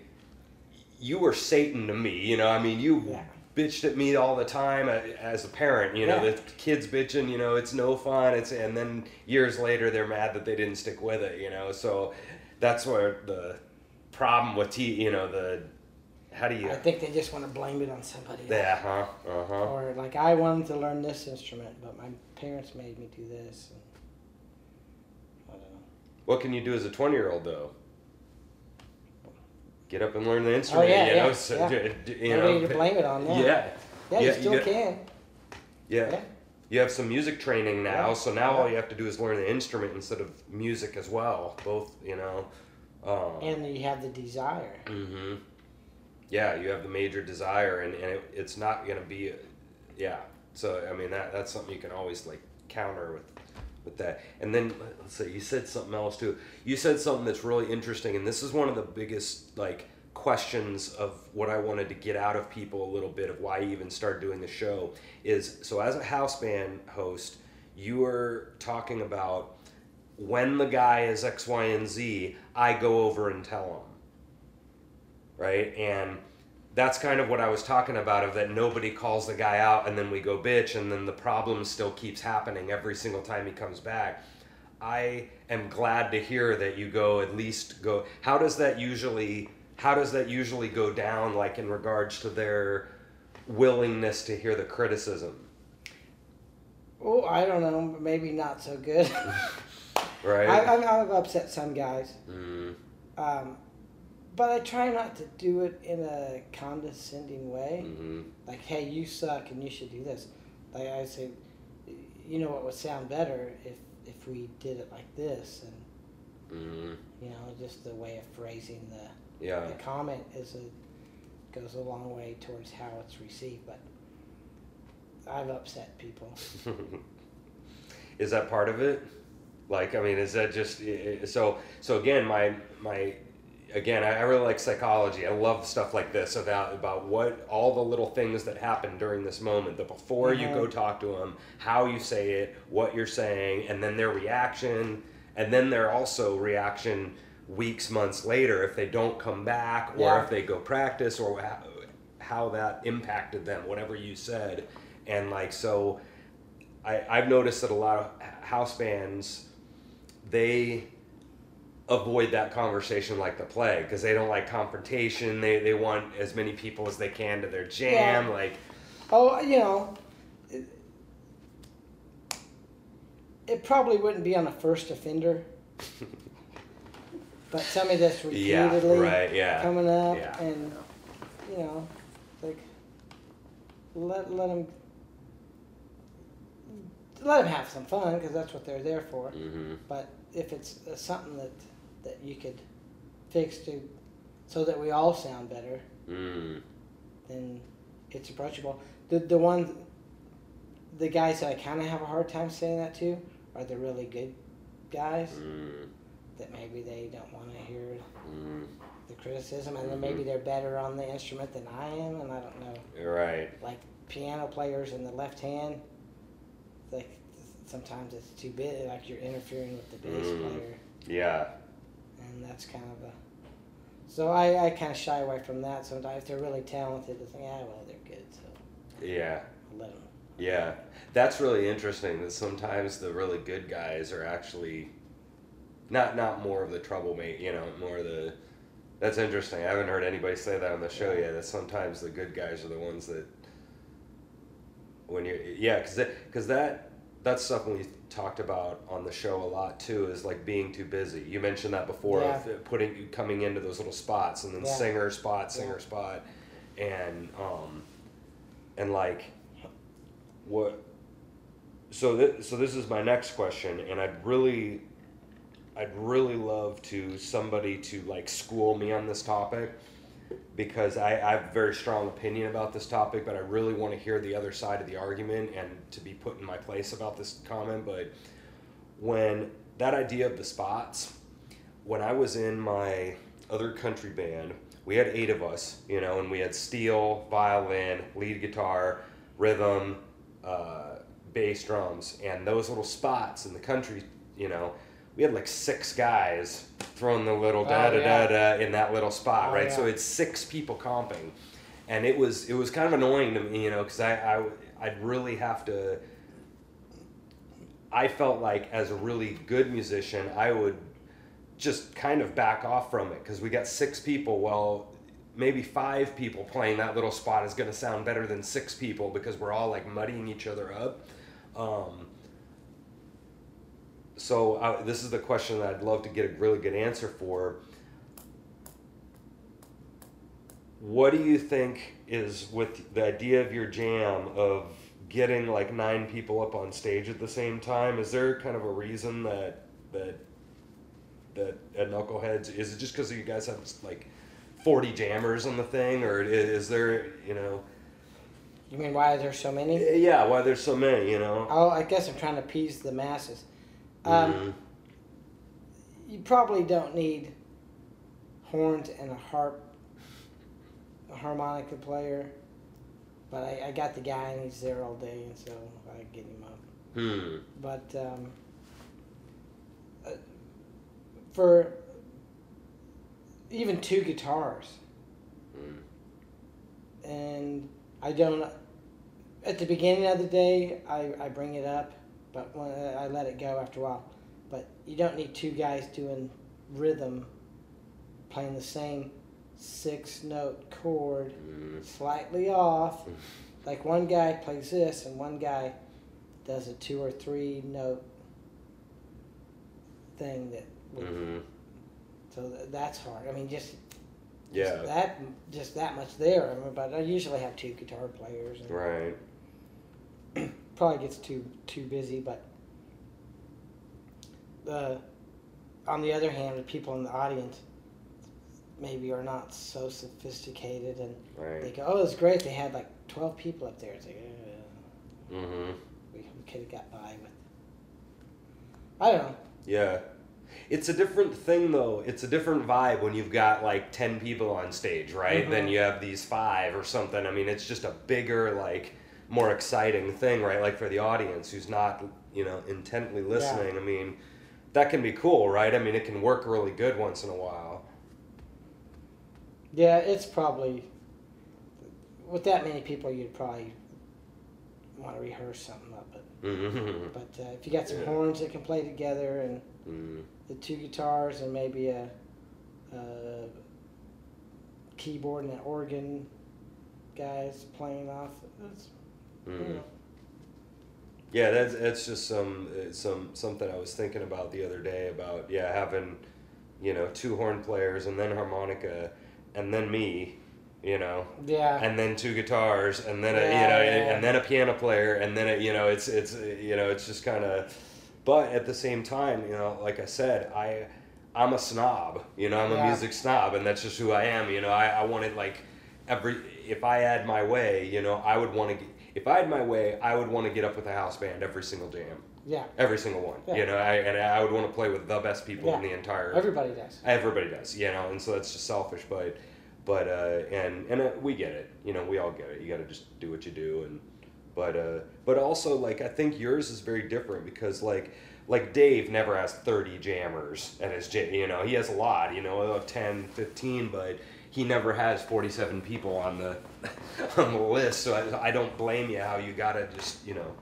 you were Satan to me, you know. I mean, you Yeah. bitched at me all the time uh, as a parent. You know, Yeah. the kids bitching. You know, it's no fun. It's and then years later they're mad that they didn't stick with it. You know, so that's where the problem with T. You know, the how do you? I think they just want to blame it on somebody. else. Yeah, huh? Uh huh. Or like I wanted to learn this instrument, but my parents made me do this. And I don't know. What can you do as a twenty-year-old though? Get up and learn the instrument. Oh, yeah, you know, yeah, so, yeah. [LAUGHS] you know. to blame it on. Yeah. Yeah. Yeah, you still got- can. Yeah. Yeah. You have some music training now, Yeah. so now Yeah. all you have to do is learn the instrument instead of music as well. Both, you know. Um, And you have the desire. hmm Yeah, you have the major desire, and, and it, it's not going to be, yeah. So I mean that that's something you can always like counter with with that. And then let's say you said something else too. You said something that's really interesting, and this is one of the biggest like questions of what I wanted to get out of people a little bit of why I even started doing the show is so as a house band host, you were talking about when the guy is X, Y, and Z, I go over and tell him right? And that's kind of what I was talking about of that nobody calls the guy out and then we go bitch and then the problem still keeps happening every single time he comes back. I am glad to hear that you go at least go how does that usually how does that usually go down like in regards to their willingness to hear the criticism, Oh, I don't know. Maybe not so good. [LAUGHS] right? I, I've, I've upset some guys. mm, Um, but I try not to do it in a condescending way. hmm Like, hey, you suck and you should do this. Like I say, you know what would sound better if if we did it like this, and hmm you know, just the way of phrasing the Yeah. the comment is a goes a long way towards how it's received. But I've upset people. [LAUGHS] is that part of it like i mean is that just so so again my my again i really like psychology i love stuff like this about about what all the little things that happen during this moment the before you go Mhm. talk to them how you say it what you're saying and then their reaction and then their also reaction weeks months later if they don't come back or Yeah. if they go practice or how, how that impacted them whatever you said and like so I, I've noticed that a lot of house bands, they avoid that conversation like the plague because they don't like confrontation. They, they want as many people as they can to their jam. Yeah. Like, Oh, you know, it, it probably wouldn't be on a first offender, [LAUGHS] but somebody that's yeah, repeatedly right, yeah. coming up Yeah. and you know, like let let them let them have some fun because that's what they're there for. hmm But if it's uh, something that that you could fix to so that we all sound better, Mm. then it's approachable. The the one, the guys that I kind of have a hard time saying that to are the really good guys Mm, that maybe they don't want to hear mm, the criticism, and then maybe they're better on the instrument than I am, and I don't know. right. Like piano players in the left hand, like sometimes it's too big, like you're interfering with the bass Mm. player, Yeah. And that's kind of a. So I, I kind of shy away from that sometimes. If they're really talented, I think, ah, well, they're good, so Yeah. I'll let them. Yeah, that's really interesting. That sometimes the really good guys are actually not not more of the troublemaker. You know, more the. That's interesting. I haven't heard anybody say that on the show yet. That sometimes the good guys are the ones that. When you yeah, because because that that's stuff we talked about on the show a lot too. Is like being too busy. You mentioned that before Yeah. of putting coming into those little spots and then Yeah. singer spot, singer Yeah. spot, and um, and like what so th- so this is my next question and i'd really i'd really love to somebody to like school me on this topic because I, I have a very strong opinion about this topic but i really want to hear the other side of the argument and to be put in my place about this comment but when that idea of the spots when i was in my other country band we had eight of us you know and we had steel violin lead guitar rhythm uh, bass drums and those little spots in the country you know we had like six guys throwing the little Oh, da da yeah. da da in that little spot Oh, right? So it's six people comping. And it was it was kind of annoying to me you know because I, I i'd really have to i felt like as a really good musician i would just kind of back off from it because we got six people. Well maybe five people playing that little spot is going to sound better than six people because we're all like muddying each other up. Um, so uh, this is the question that i'd love to get a really good answer for what do you think is with the idea of your jam of getting like nine people up on stage at the same time is there kind of a reason that that that at knuckleheads is it just because you guys have like 40 jammers on the thing or is there you know You mean why are there so many? yeah why there's so many you know Oh, I guess I'm trying to appease the masses. Um, Mhm. You probably don't need horns and a harp, a harmonica player, but I, I got the guy and he's there all day, and so I get him up. hmm But um, uh, for even two guitars, Mm. and I don't. At the beginning of the day, I, I bring it up, but when I let it go after a while. But you don't need two guys doing rhythm, playing the same six note chord, Mm. slightly off. [LAUGHS] Like one guy plays this, and one guy does a two or three note thing that. would- Mhm. So that's hard. I mean, just yeah just that just that much there. I mean, but I usually have two guitar players. And right [CLEARS THROAT] Probably gets too too busy, but the on the other hand, the people in the audience maybe are not so sophisticated, and they go, "Oh, it's great. They had like twelve people up there." It's like, uh, mm-hmm we, we could have got by with. I don't know. Yeah. It's a different thing though. It's a different vibe when you've got like 10 people on stage, right? Mhm. Then you have these 5 or something. I mean, it's just a bigger like more exciting thing, right? Like for the audience who's not, you know, intently listening. I mean, that can be cool, right? I mean, it can work really good once in a while. Yeah, it's probably with that many people, you'd probably want to rehearse something up. But Mhm. [LAUGHS] but uh, if you got some Yeah. horns that can play together and Mm. the two guitars and maybe a, a keyboard and an organ guys playing off. That's, you Mm. know. Yeah, that's that's just some uh, some something I was thinking about the other day about yeah having, you know, two horn players and then harmonica, and then me, you know, Yeah. and then two guitars and then a, you know yeah. and then a piano player and then it, you know it's it's uh, you know it's just kind of, but at the same time you know like I said I. I'm a snob, you know. I'm a Yeah. music snob, and that's just who I am. You know, I, I want it like every if I had my way, you know, I would want to. If I had my way, I would want to get up with a house band every single jam, Yeah. every single one. Yeah. You know, I, and I would want to play with the best people in the entire. Everybody does. Everybody does, you know, and so that's just selfish, but, but, uh, and and uh, we get it, you know, we all get it. You got to just do what you do, and, but, uh, but also like I think yours is very different because like, like Dave never has thirty jammers at his jam, you know, he has a lot, you know, of 10, 15, but he never has forty seven people on the, [LAUGHS] on the list. So I, I don't blame you how you gotta just, you know,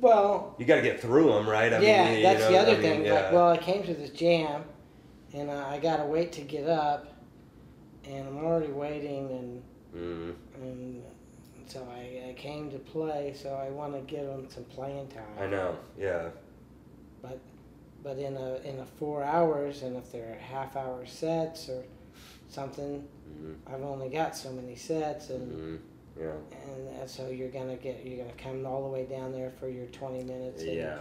Well, you gotta get through them, right? I yeah, mean, you that's know, the other I mean, thing. yeah. Like, well, I came to this jam, and uh, I gotta wait to get up, and I'm already waiting, and Mm, and so I, I came to play. So I want to give them some playing time. I know, yeah. But but in a in a four hours, and if they're half hour sets or something, Mm, I've only got so many sets, and mm, yeah. and, so you're gonna get you're gonna come all the way down there for your 20 minutes. And, Yeah,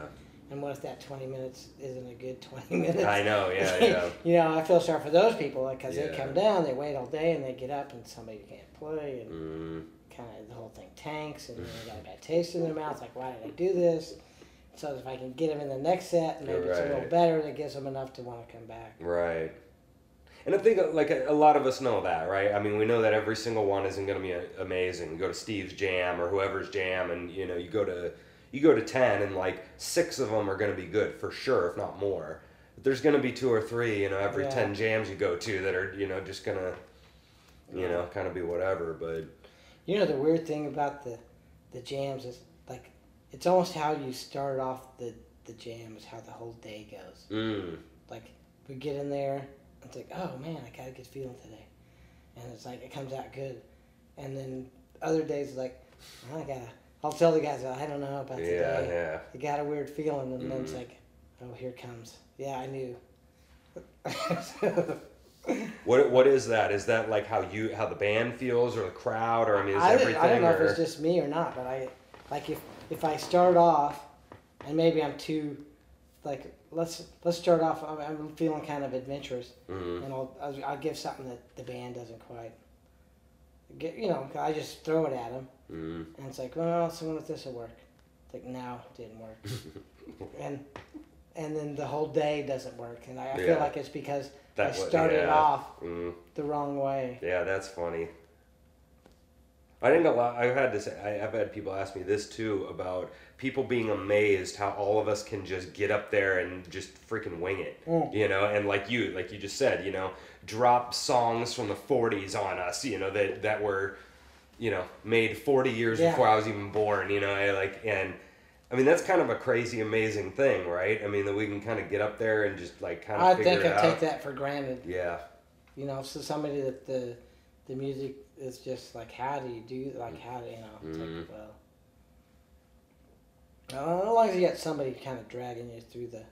And what if that 20 minutes isn't a good 20 [LAUGHS] minutes? I know. Yeah, yeah. [LAUGHS] you know, I feel sorry for those people because they Yeah. come down, they wait all day, and they get up, and somebody can't play, and Mm, kind of the whole thing tanks, and they got a bad taste in their mouth. Like, why did I do this? So if I can get them in the next set, maybe it's a little Right. better, that gives them enough to want to come back. right. And I think uh, like a, a lot of us know that, right? I mean, we know that every single one isn't going to be a, amazing. You go to Steve's Jam or whoever's Jam, and you know, you go to you go to ten, and like six of them are going to be good for sure, if not more. But there's going to be two or three, you know, every Yeah. ten jams you go to that are you know just gonna, you know, kind of be whatever. But You know, the weird thing about the the jams is like it's almost how you start off the the jam is how the whole day goes. mm, Like we get in there, it's like, oh man, I got a good feeling today, and it's like it comes out good, and then other days it's like, I gotta. I'll tell the guys, I don't know about yeah, today. yeah. You got a weird feeling, and then it's Mhm. like, oh, here it comes. Yeah, I knew. [LAUGHS] What what is that? Is that like how you how the band feels or the crowd or I mean is I, everything I don't know or, if it's just me or not, but I like if if I start off, and maybe I'm too, like let's let's start off. I'm, I'm feeling kind of adventurous, Mhm. and I'll, I'll I'll give something that the band doesn't quite. Get you know I just throw it at them, Mm. and it's like well someone with this will work. It's like no didn't work, [LAUGHS] and and then the whole day doesn't work, and I, I feel like it's because I That wa- started yeah. off Mm. the wrong way. Yeah, that's funny. I think a lot. I've had this. I, I've had people ask me this too about people being amazed how all of us can just get up there and just freaking wing it. Mm. You know, and like you, like you just said, you know, drop songs from the '40s on us. You know that that were, you know, made 40 years Yeah. before I was even born. You know, I like and. I mean that's kind of a crazy, amazing thing, right? I mean that we can kind of get up there and just like kind of I figure think I out. take that for granted. Yeah, You know, so somebody that the the music is just like, how do you do like how do you know? It's Mhm. like, well, uh, as long as you got somebody kind of dragging you through the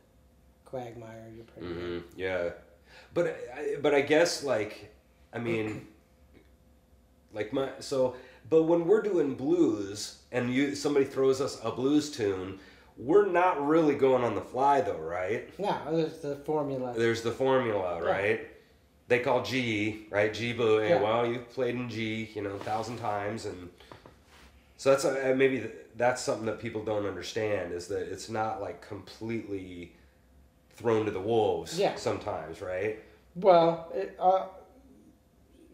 quagmire, you're pretty good. hmm Yeah, but I, but I guess like I mean, [CLEARS THROAT] like my so but when we're doing blues and you somebody throws us a blues tune, we're not really going on the fly though, right? No, there's the formula. There's the formula, Yeah. right? They call G, right? G blue. Yeah. Yeah. Well, you've played in G, you know, a thousand times, and so that's uh, maybe that's something that people don't understand is that it's not like completely thrown to the wolves. Yeah. Sometimes, right? Well, it, uh,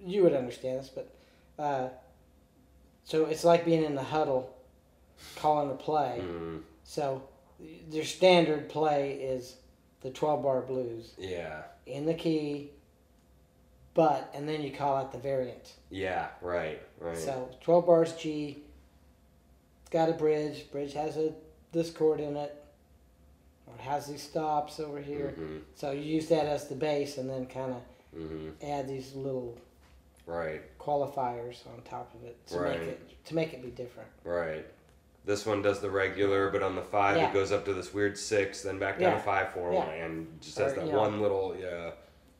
you would understand this, but uh, so it's like being in the huddle, calling a play. Mm, So their standard play is the twelve bar blues. yeah. in the key, but and then you call out the variant. Yeah. Right. Right. So twelve bars G. It's got a bridge. Bridge has a this chord in it. Or it has these stops over here. hmm So you use that as the base, and then kind of hmm add these little Right. qualifiers on top of it to Right. make it to make it be different. Right. This one does the regular, but on the five Yeah. it goes up to this weird six, then back down Yeah. to five four Yeah. one, and just has Or, that you know. one little yeah.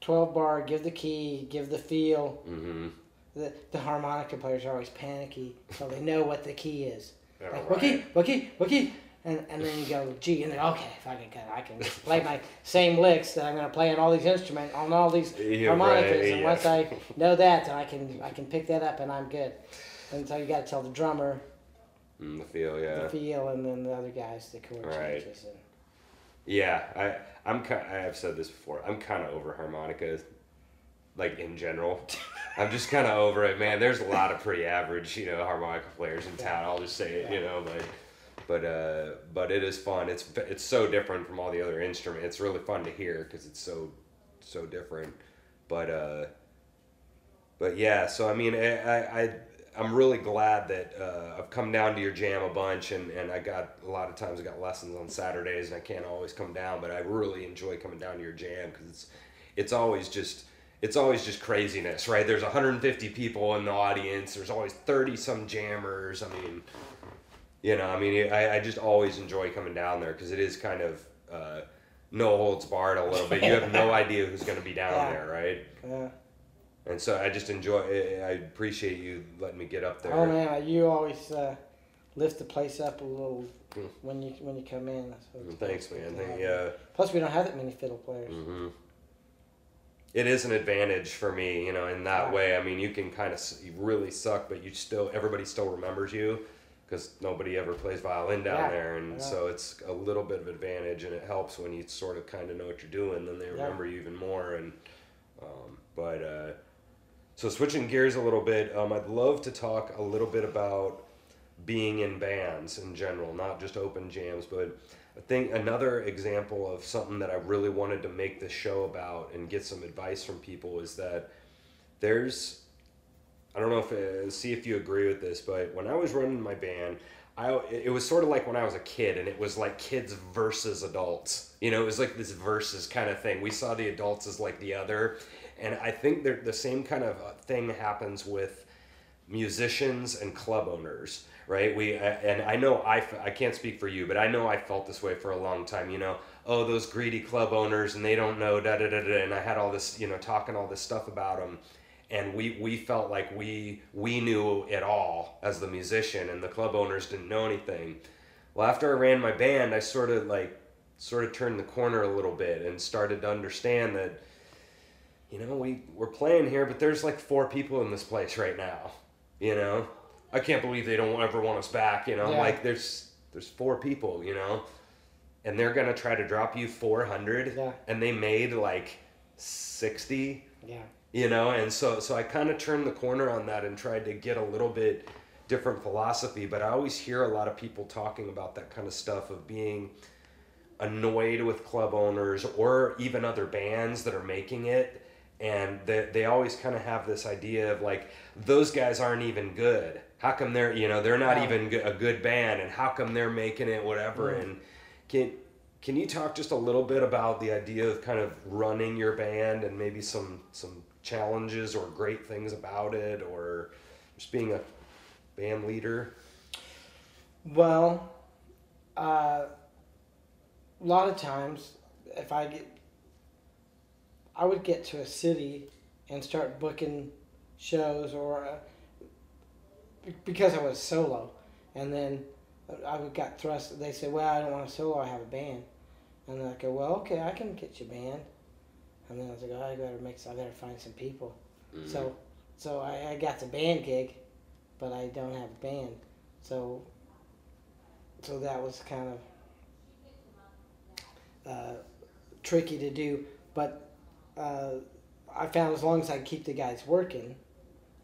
Twelve bar, give the key, give the feel. hmm The the harmonica players are always panicky, so they know what the key is. [LAUGHS] Like, right. what key? What key? What key? and and then you go G, and then okay, if I can I can [LAUGHS] play my same licks that I'm gonna play on all these instruments on all these Yeah, harmonicas, right, and yeah. once I know [LAUGHS] that, then I can I can pick that up and I'm good. And so you got to tell the drummer Mm, the feel, yeah. the feel, and then the other guys the chord Right. changes. And, Yeah, I I'm kind. I have said this before. I'm kind of over harmonicas, like in general. [LAUGHS] I'm just kind of over it, man. There's a lot of pretty average, you know, harmonica players in town. I'll just say it, you know, but but uh, but it is fun. It's it's so different from all the other instruments. It's really fun to hear because it's so so different. But uh, but yeah, so I mean, I I. I I'm really glad that uh, I've come down to your jam a bunch, and, and I got a lot of times I got lessons on Saturdays, and I can't always come down, but I really enjoy coming down to your jam because it's it's always just it's always just craziness, right? There's 150 people in the audience. There's always 30 some jammers. I mean, you know, I mean, I, I just always enjoy coming down there because it is kind of uh, no holds barred a little bit. You have no [LAUGHS] idea who's going to be down Yeah. there, right? yeah. And so I just enjoy. I I appreciate you letting me get up there. Oh man, you always uh, lift the place up a little Hmm. when you when you come in. So Thanks, man. good to Thank, have you. yeah. Plus, we don't have that many fiddle players. hmm It is an advantage for me, you know, in that Yeah. way. I mean, you can kind of you really suck, but you still everybody still remembers you because nobody ever plays violin down Yeah, there, and yeah. so it's a little bit of advantage, and it helps when you sort of kind of know what you're doing. Then they Yeah. remember you even more, and um, but uh, so switching gears a little bit, um, I'd love to talk a little bit about being in bands in general, not just open jams, but I think another example of something that I really wanted to make this show about and get some advice from people is that there's I don't know if uh, see if you agree with this, but when I was running my band, I it was sort of like when I was a kid, and it was like kids versus adults. You know, it was like this versus kind of thing. We saw the adults as like the other, and I think the same kind of uh, thing happens with musicians and club owners right? We uh, and i know I I can't speak for you but i know i felt this way for a long time you know? Oh those greedy club owners and they don't know da da da da and i had all this you know talking all this stuff about them and we we felt like we we knew it all as the musician and the club owners didn't know anything. Well after i ran my band i sort of like sort of turned the corner a little bit and started to understand that you know we we're playing here but there's like four people in this place right now you know i can't believe they don't ever want us back you know Yeah. like there's there's four people you know and they're gonna try to drop you 400 Yeah. and they made like 60 Yeah. you know and so so i kind of turned the corner on that and tried to get a little bit different philosophy but i always hear a lot of people talking about that kind of stuff of being annoyed with club owners or even other bands that are making it and they, they always kind of have this idea of like those guys aren't even good how come they're you know they're not Yeah. even a good band and how come they're making it whatever Mm. and can can you talk just a little bit about the idea of kind of running your band and maybe some some challenges or great things about it or just being a band leader Well, uh, a lot of times, if I get, I would get to a city and start booking shows, or uh, because I was solo, and then I would got thrust. They said, "Well, I don't want a solo. I have a band," and then I go, "Well, okay, I can get you a band." And then I was like, "Oh, I better make. I better find some people." So, so I, I got the band gig, but I don't have a band. So, so that was kind of uh, tricky to do. But uh, I found as long as I keep the guys working,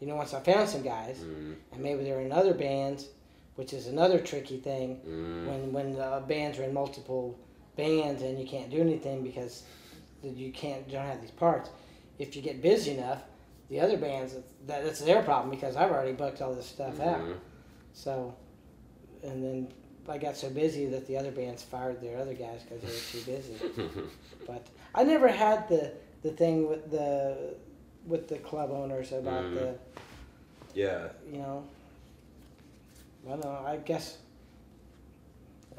you know, once I found some guys, mm, and maybe they're in other bands, which is another tricky thing mm, when when uh, bands are in multiple bands and you can't do anything because you can't don't have these parts. If you get busy enough, the other bands that that's their problem because I've already booked all this stuff out. mhm. So, and then I got so busy that the other bands fired their other guys because they were too busy. [LAUGHS] but I never had the the thing with the with the club owners about Mm. the yeah you know. I don't know. I guess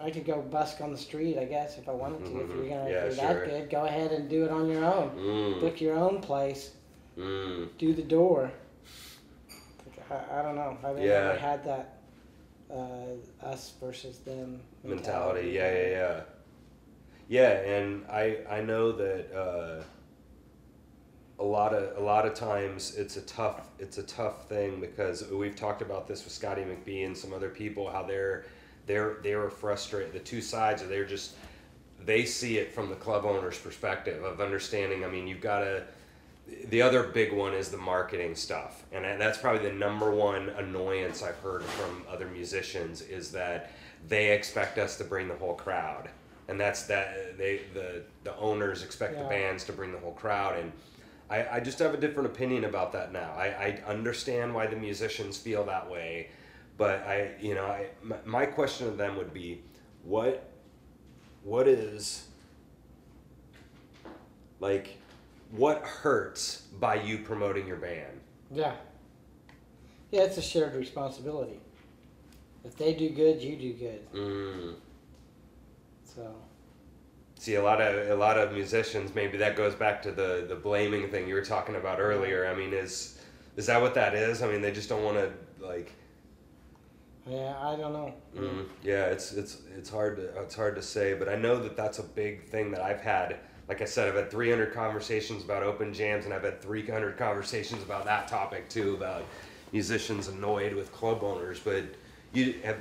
I could go busk on the street. I guess if I wanted to. If you're gonna, Yeah, if you're sure. that good, go ahead and do it on your own. mm, Book your own place. mm. Do the door. I, I don't know. I've Yeah. never had that. uh, us versus them mentality. Yeah, yeah, yeah. Yeah, and I I know that uh, a lot of a lot of times it's a tough it's a tough thing because we've talked about this with Scotty McBee and some other people how they're they're they were frustrated. The two sides are they're just they see it from the club owner's perspective of understanding. I mean, you've got to. The other big one is the marketing stuff, and that's probably the number one annoyance I've heard from other musicians is that they expect us to bring the whole crowd, and that's that they the the owners expect Yeah. the bands to bring the whole crowd, and I, I just have a different opinion about that now. I, I understand why the musicians feel that way, but I you know I my, my question to them would be what what is like what hurts by you promoting your band Yeah. Yeah, it's a shared responsibility. If they do good, you do good. mm. So see a lot of a lot of musicians maybe that goes back to the the blaming thing you were talking about earlier i mean is is that what that is i mean they just don't want to like yeah, I don't know. Mm, yeah, it's it's it's hard to it's hard to say, but I know that that's a big thing that I've had. Like I said, I've had 300 conversations about open jams, and I've had 300 conversations about that topic too, about musicians annoyed with club owners. But you have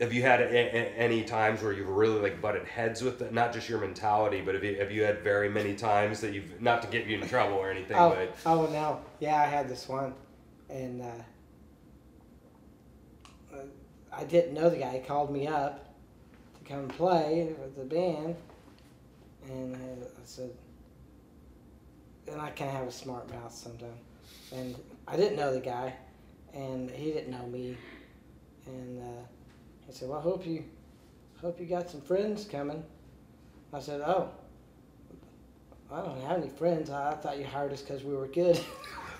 have you had a, a, any times where you've really like butted heads with it? Not just your mentality, but have you have you had very many times that you've not to get you in trouble or anything, Oh, but oh no. Yeah, I had this one, and uh, uh, I didn't know the guy. He called me up to come play with the band, and I, I said, and I kind of have a smart mouth sometimes, and I didn't know the guy, and he didn't know me, and uh, he said, "Well, I hope you, hope you got some friends coming." I said, "Oh." I don't have any friends. I, I thought you hired us because we were good.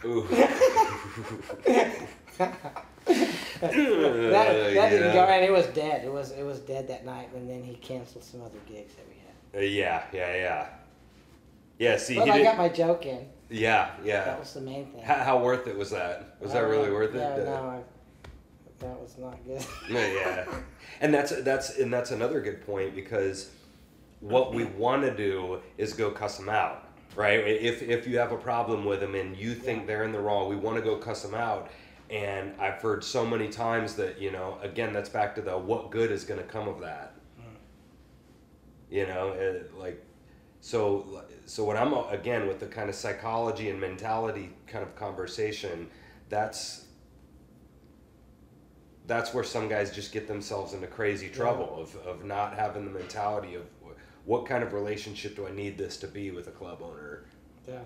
ooh. [LAUGHS] that, that didn't go and it was dead. It was it was dead that night, and then he canceled some other gigs that we had. Uh, yeah, yeah, yeah. Yeah, see, But he I did, got my joke in. yeah, yeah. That was the main thing. How, how worth it was that? Was I that really worth it? No, Uh, no, that was not good. [LAUGHS] yeah, and that's that's and that's another good point because what we want to do is go cuss them out, right? If if you have a problem with them and you think Yeah. they're in the wrong, we want to go cuss them out. And I've heard so many times that you know, again, that's back to the what good is going to come of that. Hmm. You know, it, like so so when I'm again with the kind of psychology and mentality kind of conversation, that's that's where some guys just get themselves into crazy trouble of, of not having the mentality of what kind of relationship do I need this to be with a club owner, yeah.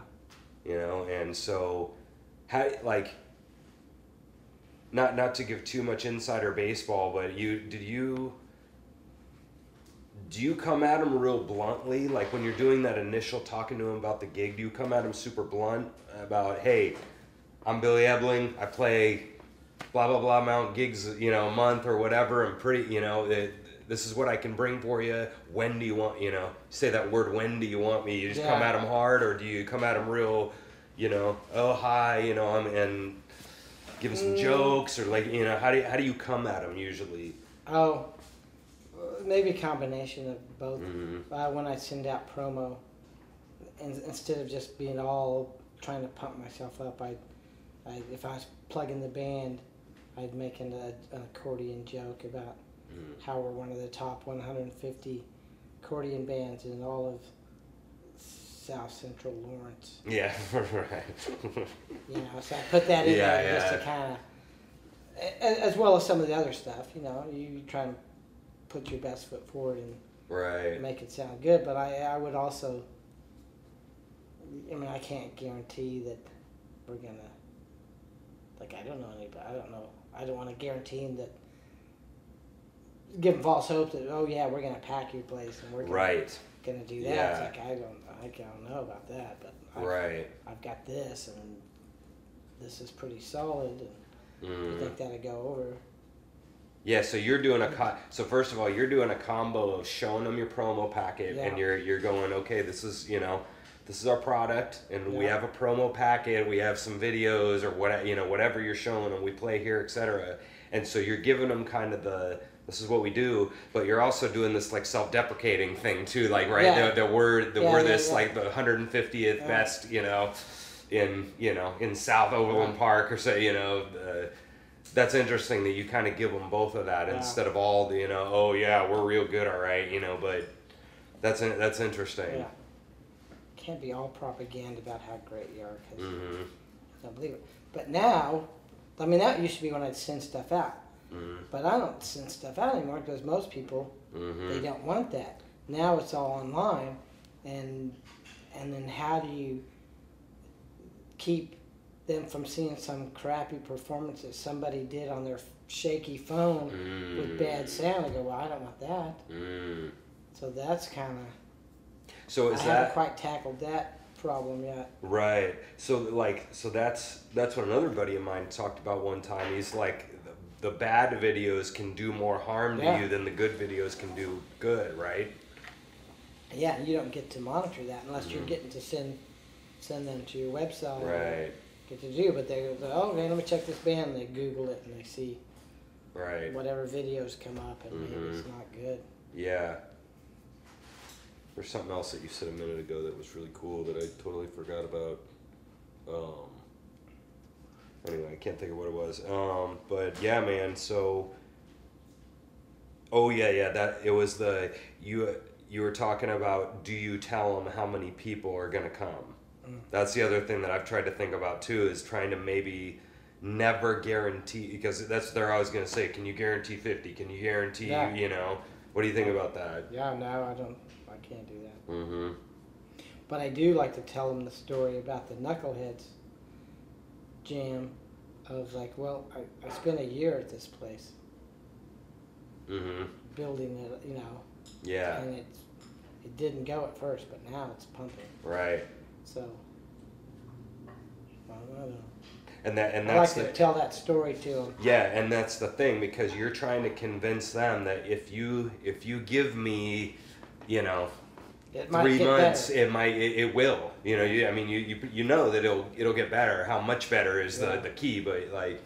you know? And so, how like not not to give too much insider baseball, but you did you do you come at him real bluntly? Like when you're doing that initial talking to him about the gig, do you come at him super blunt about, hey, I'm Billy Ebling, I play blah blah blah amount gigs, you know, a month or whatever. I'm pretty, you know, it, this is what I can bring for you. When do you want, you know, say that word. When do you want me? You just come at him hard, or do you come at him real, you know, oh hi, you know, I'm and give him some Mm. jokes or like, you know, how do you, how do you come at him usually? Oh, maybe a combination of both. Mhm. Uh, when I send out promo, in, instead of just being all trying to pump myself up, I, I if I was plugging the band, I'd make an, a, an accordion joke about Mhm. how we're one of the top 150 accordion bands in all of South Central Lawrence. Yeah, [LAUGHS] right. You know, so I put that in Yeah, there just to kind of, as well as some of the other stuff. You know, you, you try and put your best foot forward and right. make it sound good. But I, I would also, I mean, I can't guarantee that we're gonna. Like I don't know anybody. I don't know. I don't want to guarantee him that. Give him false hope that oh yeah we're gonna pack your place and we're gonna, Right. gonna do that. Yeah. It's like I don't I don't know about that, but I've, Right. I've got this and this is pretty solid and I Mm. think that'll go over. Yeah, so you're doing a co- so first of all, you're doing a combo of showing them your promo packet, Yeah. and you're you're going, okay, this is you know, this is our product, and we have a promo packet, we have some videos or what you know, whatever you're showing them, we play here, etc. and so you're giving them kind of the this is what we do, but you're also doing this like self-deprecating thing too, like right Yeah. the, the word the Yeah, we're this yeah. like the 150th Yeah. best, you know, in you know in South Overland. Park or say you know. The, that's interesting that you kind of give them both of that Yeah. instead of all the you know oh yeah we're real good all right you know but that's that's interesting Yeah. Can't be all propaganda about how great you are because hmm I don't believe it. But now, I mean, that used to be when I'd send stuff out. hmm But I don't send stuff out anymore because most people they hmm don't want that. Now it's all online, and and then how do you keep them from seeing some crappy performance that somebody did on their shaky phone with bad sound? I go, well, I don't want that. mm. So that's kind of so I is haven't quite tackled that problem yet. right so like so that's that's what another buddy of mine talked about one time he's like the, the bad videos can do more harm to Yeah. you than the good videos can do good right Yeah, you don't get to monitor that unless you're Mhm. getting to send send them to your website. right Get to do, but they go, oh, okay, let me check this band. And they Google it and they see right whatever videos come up, and maybe it's not good. Yeah. There's something else that you said a minute ago that was really cool that I totally forgot about. Um, anyway, I can't think of what it was. Um, but yeah, man. So. Oh yeah, yeah. That it was the you. You were talking about. Do you tell them how many people are gonna come? Mm. That's the other thing that I've tried to think about too. Is trying to maybe never guarantee because that's they're always gonna say, can you guarantee fifty? Can you guarantee? Yeah. You know. What do you think about that? Yeah, no, I don't. I can't do that. Mm-hmm. But I do like to tell them the story about the Knuckleheads jam. Of like, well, I, I spent a year at this place Mm-hmm. building it, you know, Yeah. and it it didn't go at first, but now it's pumping. Right. So I don't know. And that and that's I like that's to the tell that story to them. yeah, and that's the thing because you're trying to convince them that if you if you give me, you know, It might three months, better. it might it, it will. You know, you I mean you, you you know that it'll it'll get better. How much better is Yeah. the the key? But like,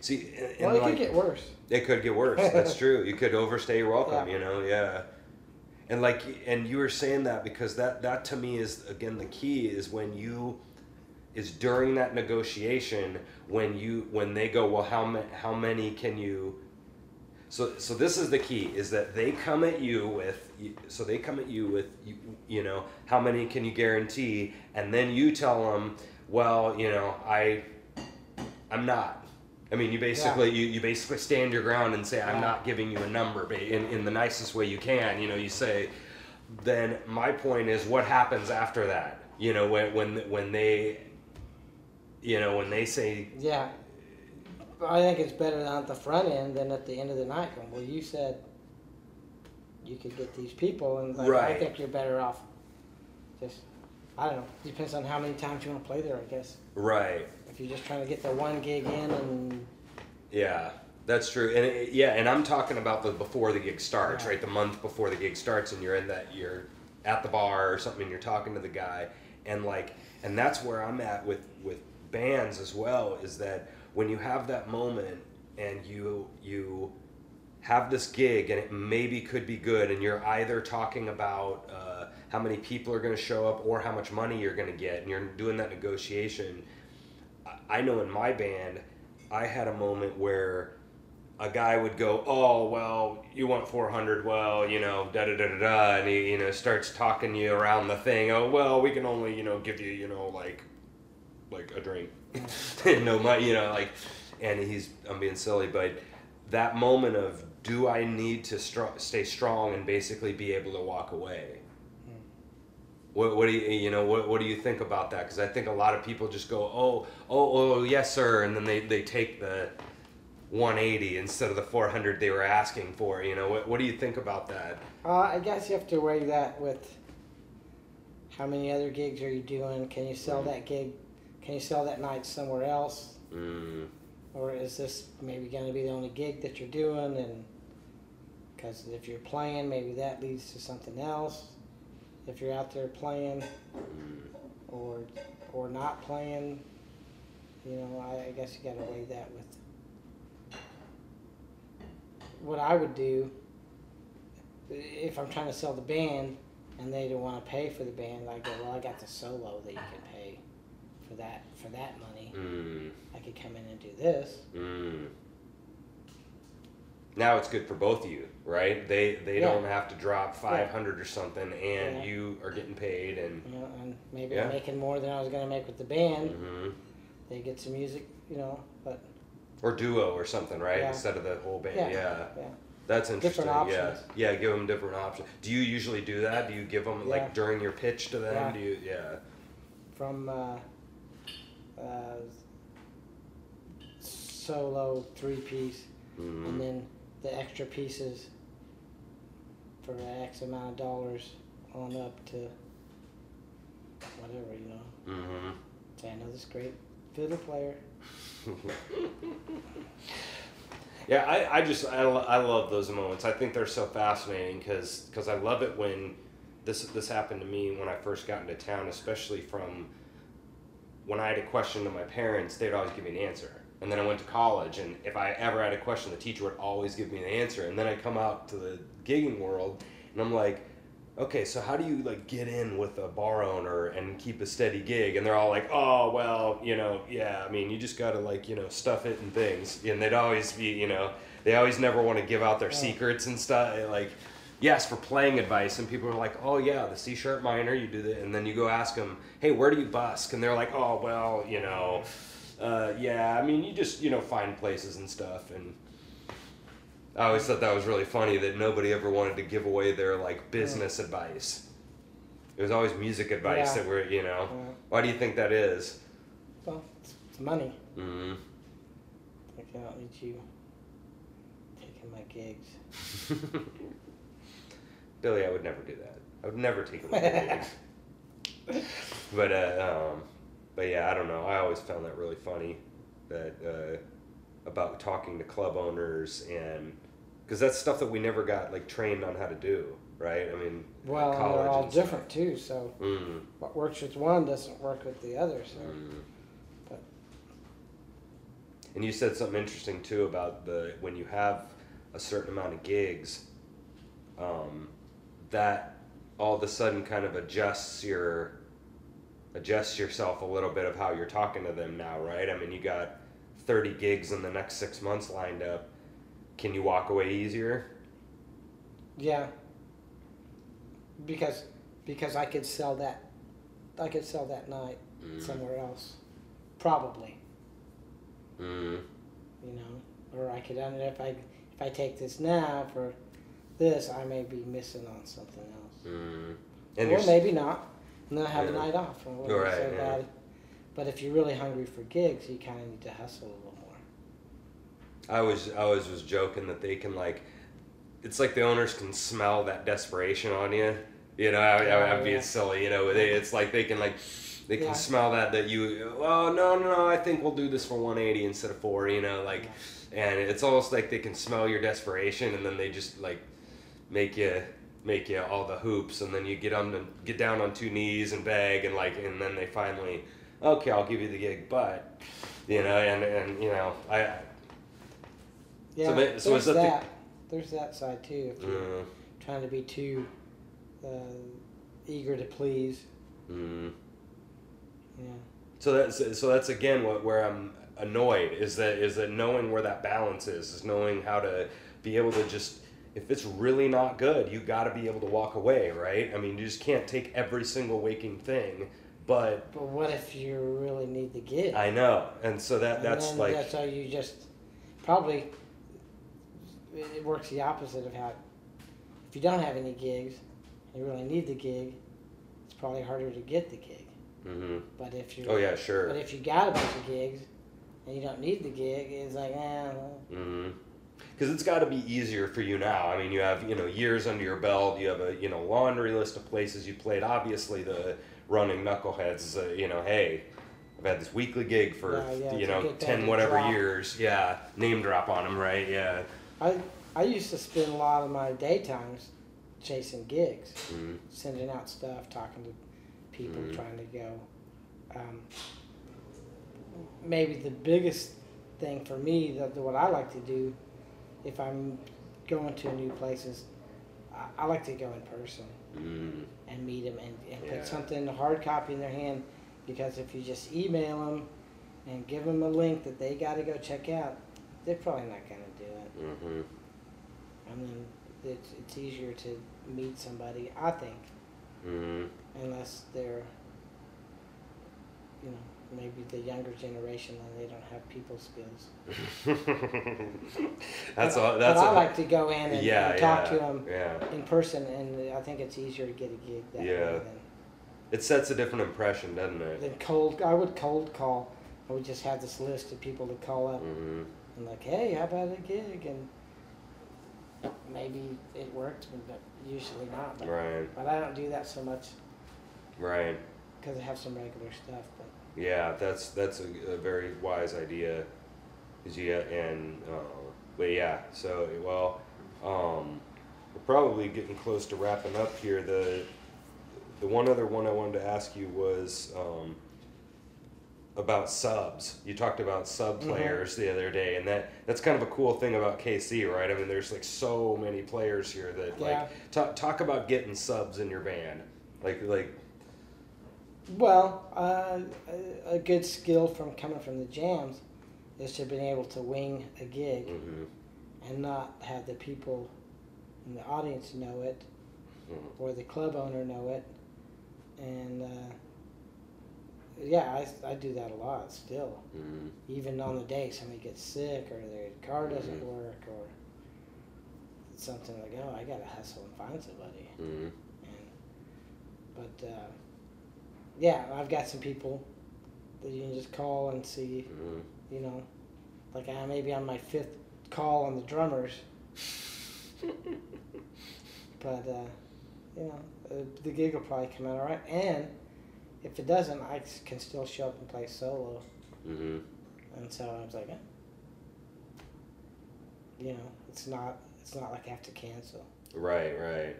see, and, Well, it like, could get worse. It could get worse. That's [LAUGHS] true. You could overstay your welcome. Yeah. You know, yeah. And like, and you were saying that because that that to me is again the key is when you is during that negotiation when you when they go well how ma- how many can you so so this is the key is that they come at you with so they come at you with you, you know how many can you guarantee? And then you tell them well you know i i'm not. I mean you basically you, you basically stand your ground and say i'm Yeah. not giving you a number in, in the nicest way you can. You know you say then my point is what happens after that? You know when when when they you know when they say Yeah. I think it's better at the front end than at the end of the night going, well, you said you could get these people, and like, I think you're better off just, I don't know, depends on how many times you want to play there, I guess. right If you're just trying to get the one gig in and, Yeah, that's true. And it, yeah, and I'm talking about the before the gig starts, Yeah. right? The month before the gig starts, and you're in that you're at the bar or something, and you're talking to the guy, and like, and that's where I'm at with with bands as well. Is that when you have that moment and you you have this gig and it maybe could be good and you're either talking about uh, how many people are going to show up or how much money you're going to get and you're doing that negotiation I- know in my band i had a moment where a guy would go oh well you want 400 well you know da da da da da and he you know starts talking you around the thing. Oh well we can only you know give you you know like like a drink [LAUGHS] no money you know like and he's i'm being silly but that moment of do I need to str- stay strong and basically be able to walk away? What, what do you you know what, what do you think about that? Because I think a lot of people just go oh oh oh yes sir and then they, they take the 180 instead of the 400 they were asking for. You know what what do you think about that? uh, I guess you have to weigh that with how many other gigs are you doing? Can you sell that gig? Can you sell that night somewhere else? Mm, or is this maybe going to be the only gig that you're doing and because if you're playing maybe that leads to something else. If you're out there playing mm, or or not playing you know i, I guess you got to weigh that with what I would do if I'm trying to sell the band and they don't want to pay for the band, I go, well, I got the solo that you can that for that money. Mm, I could come in and do this. mm. Now it's good for both of you, right? They they Yeah. don't have to drop five hundred or something, and Yeah. you are getting paid, and You know, and maybe. I'm making more than I was going to make with the band. mhm. They get some music, you know, but or duo or something, right? Instead of the whole band. Yeah. That's interesting. Different Yeah, yeah. Give them different options. Do you usually do that? Do you give them Yeah. like during your pitch to them? Yeah. Do you? Yeah. from uh, uh, solo three piece, Mhm. and then the extra pieces for X amount of dollars on up to whatever you know. Mhm. Say I know this great fiddle player. [LAUGHS] Yeah, I, I just I, I love those moments. I think they're so fascinating because I love it when this this happened to me when I first got into town, especially from when I had a question to my parents, they'd always give me an answer. And then I went to college, and if I ever had a question, the teacher would always give me an answer. And then I come out to the gigging world, and I'm like, okay, so how do you like get in with a bar owner and keep a steady gig? And they're all like, oh, well, you know, yeah, I mean, you just gotta like, you know, stuff it and things. And they'd always be, you know, they always never want to give out their Yeah. secrets and stuff. Like, yes, for playing advice, and people are like, oh yeah, the C sharp minor, you do that, and then you go ask them, hey, where do you busk? And they're like, oh well, you know, uh, yeah, I mean, you just you know find places and stuff, and I always thought that was really funny that nobody ever wanted to give away their like business advice. It was always music advice Yeah. that were you know. Uh, Why do you think that is? well, it's, it's money. Mm-hmm. I cannot need you taking my gigs. [LAUGHS] Billy, I would never do that. I would never take away [LAUGHS] gigs. But uh, um, but yeah, I don't know. I always found that really funny that uh, about talking to club owners and because that's stuff that we never got like trained on how to do, right? I mean, Well, and they're all and stuff. different too. So Mm, what works with one doesn't work with the other. So mm. But- And you said something interesting too about the when you have a certain amount of gigs, um, that all of a sudden kind of adjusts your adjusts yourself a little bit of how you're talking to them now, right? I mean, you got 30 gigs in the next six months lined up. Can you walk away easier? yeah, because because I could sell that, I could sell that night Mm. somewhere else, probably. Mm. You know, or I could end if I if I take this now for this, I may be missing on something else, Mm. And or you're, maybe not, and then I have Yeah. a night off. Or whatever, Right, so yeah. But if you're really hungry for gigs, you kind of need to hustle a little more. I was I always was joking that they can like, it's like the owners can smell that desperation on you. You know, I, I, I'm Oh, being yeah. silly. You know, they, it's like they can like, they can Yeah. smell that that you. Oh no no no! I think we'll do this for 180 instead of four. You know, like, and it's almost like they can smell your desperation, and then they just like make you make you all the hoops, and then you get on the, get down on two knees and beg, and like, and then they finally, okay, I'll give you the gig, but, you know, and and you know, I. Yeah, so there's is that the- There's that side too. If you're Mm, trying to be too uh, eager to please, mm. yeah. So that's so that's again what where I'm annoyed is that is that knowing where that balance is is knowing how to be able to just if it's really not good you got to be able to walk away right I mean you just can't take every single waking thing but But what if you really need the gig? I know and so that And that's like that's how you just probably it works the opposite of how if you don't have any gigs, and you really need the gig. It's probably harder to get the gig. hmm But if you oh yeah sure but if you got a bunch of gigs and you don't need the gig, it's like eh, well, Mm-hmm. Because it's got to be easier for you now. I mean, you have you know years under your belt. You have a you know laundry list of places you played. Obviously, the running knuckleheads is a, you know hey, I've had this weekly gig for Yeah, yeah, you know ten whatever drop. years. Yeah, name drop on them, right? Yeah. I I used to spend a lot of my daytimes chasing gigs, Mm-hmm. sending out stuff, talking to people, Mhm. trying to go. Um, maybe the biggest thing for me, that what I like to do, if I'm going to new places, I, I like to go in person Mm, and meet them and, and Yeah. put something, hard copy in their hand. Because if you just email them and give them a link that they got to go check out, they're probably not going to do it. mm-hmm. I mean, it's, it's easier to meet somebody, I think, Mm-hmm. unless they're, you know, maybe the younger generation and they don't have people skills. [LAUGHS] that's but, all. That's but I like to go in and, yeah, and talk yeah, to them Yeah, in person, and I think it's easier to get a gig that Yeah. way than, it sets a different impression, doesn't it? than cold. I would cold call. I would just have this list of people to call up Mm-hmm. and like, hey, how about a gig? And maybe it worked, but usually not. But, Right, but I don't do that so much right. because I have some regular stuff. Yeah, that's that's a, a very wise idea, you and uh, but yeah, so well, um, we're probably getting close to wrapping up here. The the one other one I wanted to ask you was um, about subs. You talked about sub Mhm. players the other day, and that that's kind of a cool thing about KC, right? I mean, there's like so many players here that Yeah. like talk talk about getting subs in your band, like like Well, uh, a, good skill from coming from the jams is to be able to wing a gig mhm, and not have the people in the audience know it mhm, or the club owner know it. And uh, yeah, I, I do that a lot still. mhm. Even on the day somebody gets sick or their car doesn't Mhm. work or something like, oh, I gotta hustle and find somebody. Mhm. And, but uh, yeah, I've got some people that you can just call and see. Mhm. You know, like I maybe on my fifth call on the drummers. [LAUGHS] but uh, you know, uh, the gig will probably come out all right. And if it doesn't, I can still show up and play solo. Mhm. And so I was like, eh. you know, it's not it's not like I have to cancel. Right, right.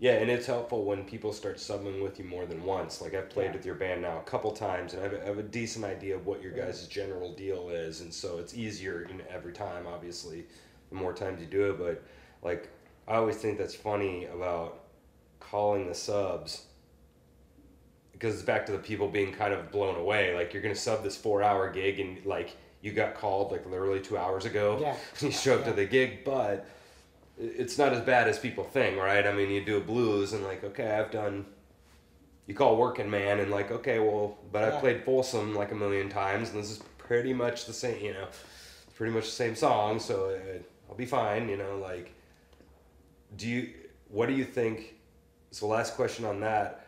Yeah, and it's helpful when people start subbing with you more than once. Like I've played Yeah. with your band now a couple times, and I have a, I have a decent idea of what your guys' general deal is, and so it's easier you know, every time. Obviously, the more times you do it, but like I always think that's funny about calling the subs because it's back to the people being kind of blown away. Like you're gonna sub this four-hour gig, and like you got called like literally two hours ago. Yeah. [LAUGHS] you show up to the gig, but it's not as bad as people think, right? I mean, you do a blues and like, okay, I've done. You call working man and like, okay, well, but I've played Folsom like a million times, and this is pretty much the same, you know, pretty much the same song, so uh, I'll be fine, you know. Like, do you? What do you think? So, last question on that.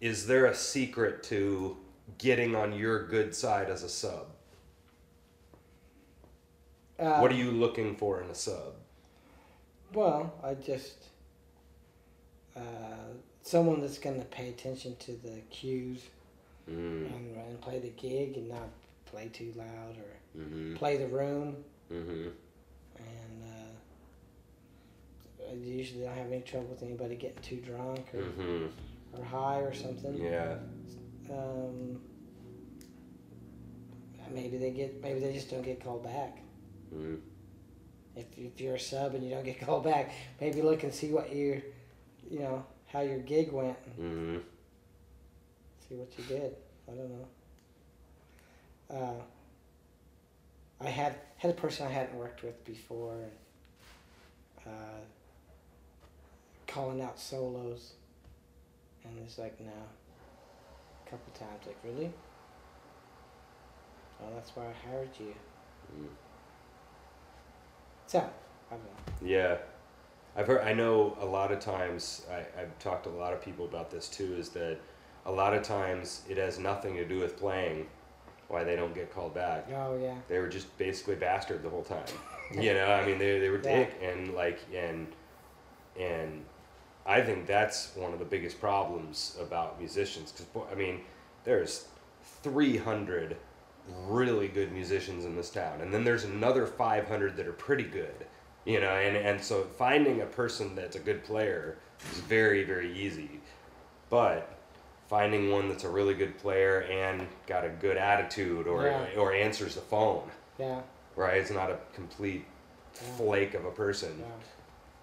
Is there a secret to getting on your good side as a sub? Uh, what are you looking for in a sub? Well, I just uh, someone that's going to pay attention to the cues Mm, and, and play the gig and not play too loud or mm-hmm, play the room. mm-hmm, And uh, I usually don't have any trouble with anybody getting too drunk or, mm-hmm. or high or something. Yeah. Um, maybe they get maybe they just don't get called back. Mm-hmm. If, if you're a sub and you don't get called back, maybe look and see what you, you know, how your gig went. Mm-hmm. see what you did. I don't know. Uh, I had had a person I hadn't worked with before, uh, calling out solos, and it's like no. A couple times, like really. Well, that's why I hired you. Mm. So I don't. Yeah. I've heard, I know a lot of times, I, I've talked to a lot of people about this too, is that a lot of times it has nothing to do with playing why they don't get called back. Oh yeah. They were just basically bastard the whole time. [LAUGHS] you know, I mean, they, they were Yeah. dick and like, and, and I think that's one of the biggest problems about musicians. Cause I mean, there's 300 really good musicians in this town. And then there's another 500 that are pretty good, you know, and, and so finding a person that's a good player is very, very easy. But finding one that's a really good player and got a good attitude or, Yeah. or answers the phone, Yeah. right? It's not a complete flake of a person.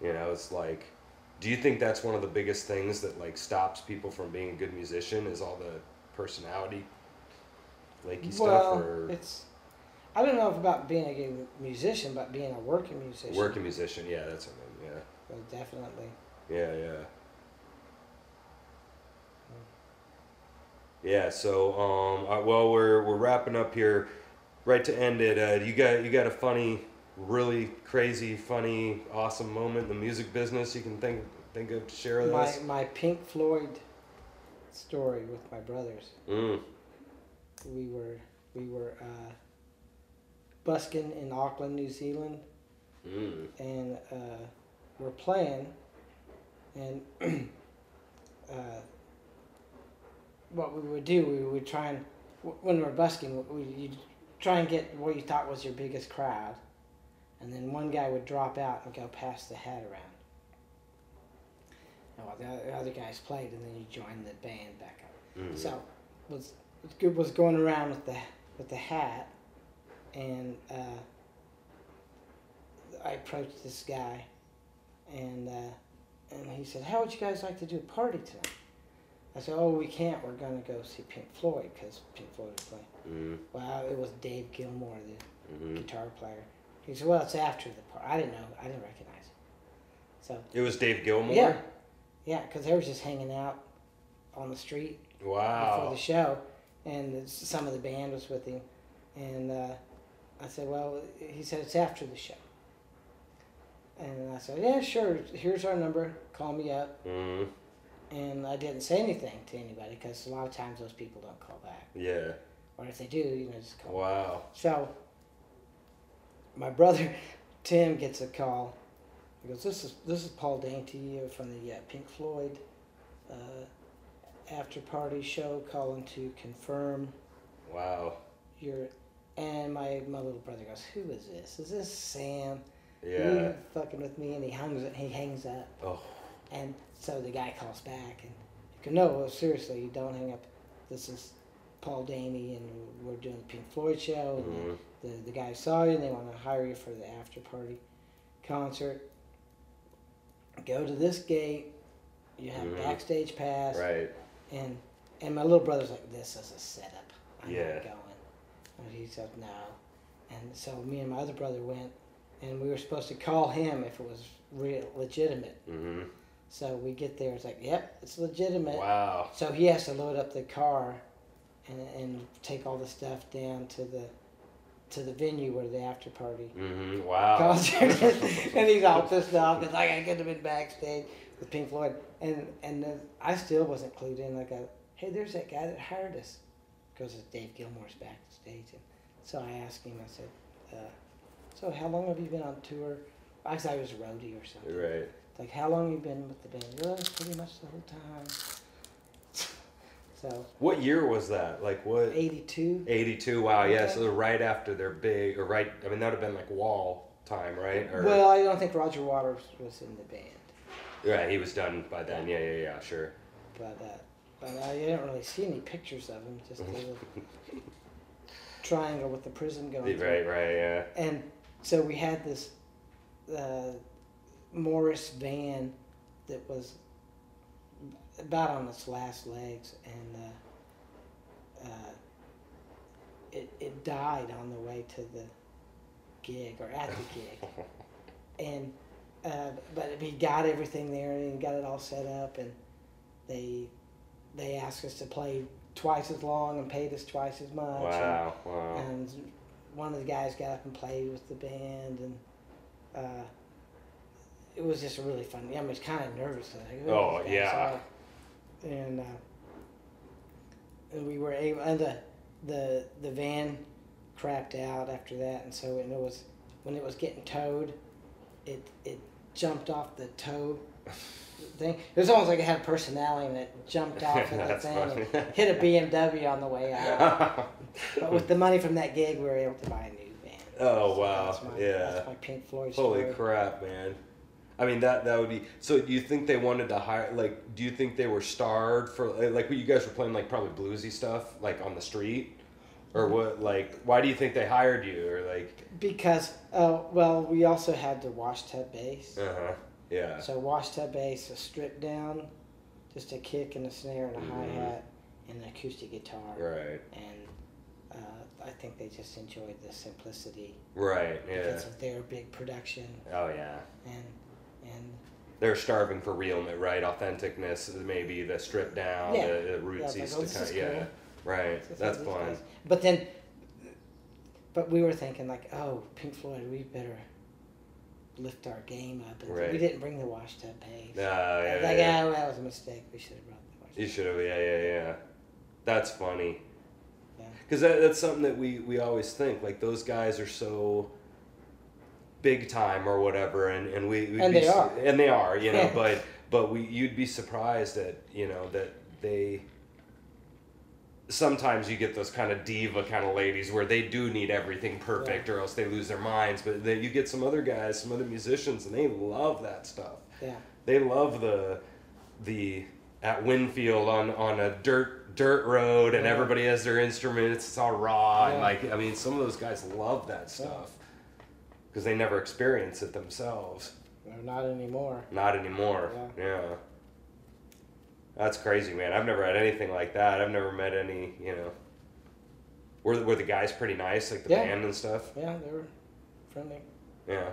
Yeah. You know, it's like, do you think that's one of the biggest things that like stops people from being a good musician? Is all the personality, well, stuff, or it's. I don't know if about being a good musician, but being a working musician. working musician? Yeah, that's what I mean. Well, definitely. Yeah, yeah, yeah. Yeah. So, um, uh, well, we're we're wrapping up here. Right to end it, uh, you got you got a funny, really crazy, funny, awesome moment in the music business you can think think of to share with My us. my Pink Floyd story with my brothers. Mm. We were we were uh, busking in Auckland, New Zealand, Mm. and uh, we're playing, and [CLEARS THROAT] uh, what we would do, we would try and when we're busking, we you try and get what you thought was your biggest crowd, and then one guy would drop out and go pass the hat around. And while the other- other guys played, and then you join the band back up. Mm. So was was good was going around with the with the hat, and uh, I approached this guy, and uh, and he said, "How would you guys like to do a party tonight?" I said, "Oh, we can't. We're gonna go see Pink Floyd because Pink Floyd was playing." Mm. Well, it was Dave Gilmour, the hmm guitar player. He said, "Well, it's after the party." I didn't know. I didn't recognize him. So It was Dave Gilmour. yeah, yeah, because they were just hanging out on the street before the show, and some of the band was with him, and uh, I said, "Well," he said, "It's after the show," and I said, "Yeah, sure. Here's our number. Call me up." Mm. And I didn't say anything to anybody because a lot of times those people don't call back, Yeah. or if they do, you know, just call. Wow. So my brother [LAUGHS] Tim gets a call. He goes, "This is this is Paul Dainty uh, from the uh, Pink Floyd uh, after party show, calling to confirm Wow. your." And my my little brother goes, "Who is this? Is this Sam? Yeah. You fucking with me?" And he hangs he hangs up. Oh. And so the guy calls back and you go, no, well, seriously, you don't hang up. This is Paul Dainty and we're doing the Pink Floyd show. And Mhm. the, the, the guy saw you and they want to hire you for the after party concert. Go to this gate. You have Mhm. backstage pass. Right. And and my little brother's like, this is a setup. I'm Yeah. not going. And he's said, no. And so me and my other brother went and we were supposed to call him if it was real legitimate. Mm-hmm. So we get there, it's like, yep, it's legitimate. Wow. So he has to load up the car and, and take all the stuff down to the to the venue where the after party Mm-hmm. Wow. concert is. [LAUGHS] and he's all pissed off because like I could have been backstage with Pink Floyd. And and then I still wasn't clued in. Like, I, hey, there's that guy that hired us. Because Dave Gilmour's backstage. And so I asked him, I said, uh, so how long have you been on tour? I thought I was a roadie or something. Right. Like, how long you been with the band? Well, pretty much the whole time. [LAUGHS] So, What year was that? Like what? 82. 82. Wow. Yeah. Okay. So right after their big, or right. I mean, that would have been like Wall time, right? Or, Well, I don't think Roger Waters was in the band. Right. He was done by then. Yeah. Yeah. Yeah. Sure. But, uh, but I didn't really see any pictures of him. Just a little [LAUGHS] triangle with the prism going through. Right. Right. Yeah. And so we had this uh, Morris van that was about on its last legs, and uh, uh, it it died on the way to the gig or at the gig, [LAUGHS] and uh, but we got everything there and got it all set up, and they they asked us to play twice as long and paid us twice as much. and- Wow. Wow. and one of the guys got up and played with the band, and uh, it was just really fun. I was kind of nervous. Like, Oh, yeah. So- and uh, and we were able, and the the the van crapped out after that, and so when it was when it was getting towed, it it jumped off the tow thing. It was almost like it had a personality, and it jumped off of the [LAUGHS] thing funny. and hit a BMW on the way out. [LAUGHS] But with the money from that gig, we were able to buy a new van. Oh, So wow. That's my, Yeah. My Pink Floyd Holy story. crap, man. I mean that that would be. So do you think they wanted to hire? Like, do you think they were starved for like what you guys were playing like probably bluesy stuff like on the street, or what? Like, why do you think they hired you? Or like, Because, oh, well, we also had the wash tub bass. uh huh, yeah, So wash tub bass, a strip down, just a kick and a snare and a Mhm. hi hat, and an acoustic guitar. right, And uh, I think they just enjoyed the simplicity right, yeah, because of their big production oh yeah. and and They're starving for realness, right? Authenticness, maybe the stripped down, Yeah. the, the Yeah, rootsy like, stuff. oh, this yeah. Right. So That's fun. guys- But then, but we were thinking like, oh, Pink Floyd, we better lift our game up. And Right. We didn't bring the wash tub bass. Uh, yeah, like, yeah. oh, that was a mistake. We should have brought the. You should have, yeah, yeah, yeah. That's funny. Yeah. Because that, that's something that we, we always think. Like, those guys are so big time or whatever, and, and we. we'd And be they are. And they are, you know, [LAUGHS] but, but we you'd be surprised that, you know, that they. Sometimes you get those kind of diva kind of ladies where they do need everything perfect or else they lose their minds. But then you get some other guys, some other musicians, and they love that stuff Yeah. they love the the at Winfield on on a dirt dirt road and Yeah. everybody has their instruments it's all raw and like I mean some of those guys love that stuff because they never experience it themselves No, not anymore. not anymore Yeah. That's crazy man I've never had anything like that I've never met any you know were, were the guys pretty nice like the Yeah. band and stuff Yeah, they were friendly. yeah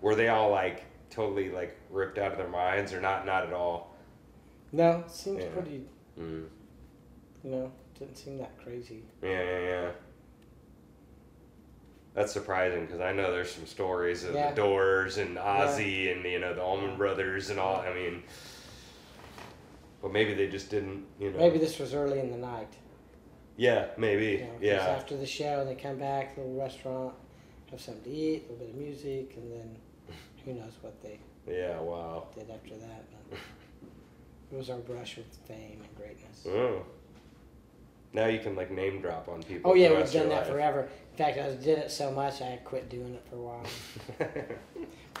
were they all like totally like ripped out of their minds or not not at all No, it seems Yeah. pretty. mm. You know, didn't seem that crazy. Yeah, yeah, yeah. That's surprising because I know there's some stories of Yeah. the Doors and Ozzy and you know the Allman Brothers and all. I mean, but maybe they just didn't, you know. Maybe this was early in the night. Yeah, maybe. You know, yeah. After the show, they come back, little restaurant, have something to eat, a little bit of music, and then who knows what they Yeah. Wow. did after that. But it was our brush with fame and greatness. Oh. Now you can like name drop on people. Oh yeah, we've done that forever. In fact, I did it so much I quit doing it for a while. [LAUGHS]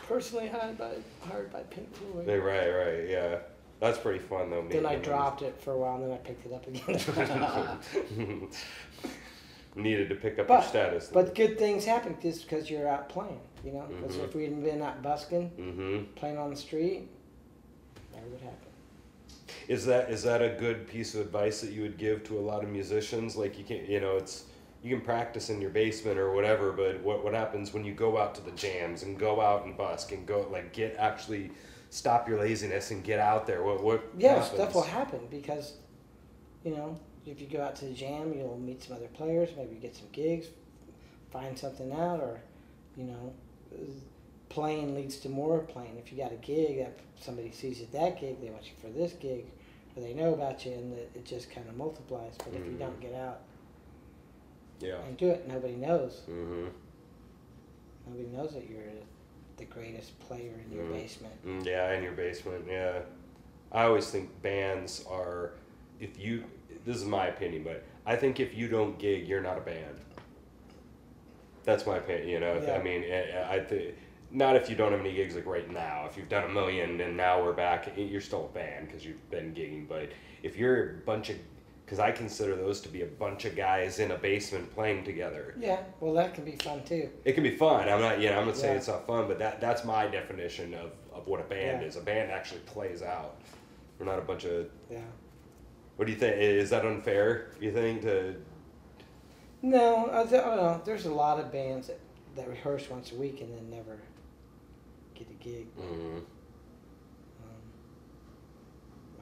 Personally hired by hired by Pink Floyd. Right, right, yeah. That's pretty fun though. Then I dropped it for a while, and then I picked it up again. [LAUGHS] Needed to pick up your status. but good things happen just because you're out playing. You know, 'Cause Mhm. if we hadn't been out busking, mm-hmm. playing on the street, never would happen. Is that is that a good piece of advice that you would give to a lot of musicians? Like you can you know it's you can practice in your basement or whatever, but what what happens when you go out to the jams and go out and busk and go like get actually stop your laziness and get out there? What what Yeah, happens? stuff will happen because, you know, if you go out to the jam, you'll meet some other players, maybe get some gigs, find something out, or, you know, playing leads to more playing. If you got a gig that somebody sees you at that gig, they want you for this gig, or they know about you, and it, it just kind of multiplies. But if you don't get out Yeah. and do it, nobody knows. Mm-hmm. Nobody knows that you're the greatest player in your Mhm. basement. Mm, yeah, in your basement. Yeah. I always think bands are if you this is my opinion, but I think if you don't gig, you're not a band. That's my opinion. You know, if, I mean, eh, I think not if you don't have any gigs like right now. If you've done a million and now we're back, eh, you're still a band because you've been gigging. But if you're a bunch of, because I consider those to be a bunch of guys in a basement playing together. Yeah, well, that can be fun too. It can be fun. I'm not, you know, I'm not saying Yeah. it's not fun, but that that's my definition of, of what a band Yeah. is. A band actually plays out. We're not a bunch of. Yeah. What do you think? Is that unfair? You think to? No, I, don't know. There's a lot of bands that, that rehearse once a week and then never get a gig. Mm, Um,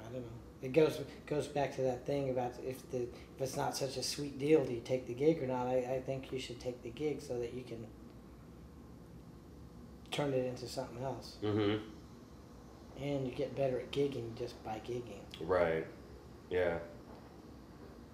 I don't know. It goes goes back to that thing about if the if it's not such a sweet deal, do you take the gig or not? I, I think you should take the gig so that you can turn it into something else, mm-hmm. and you get better at gigging just by gigging. Right. Yeah.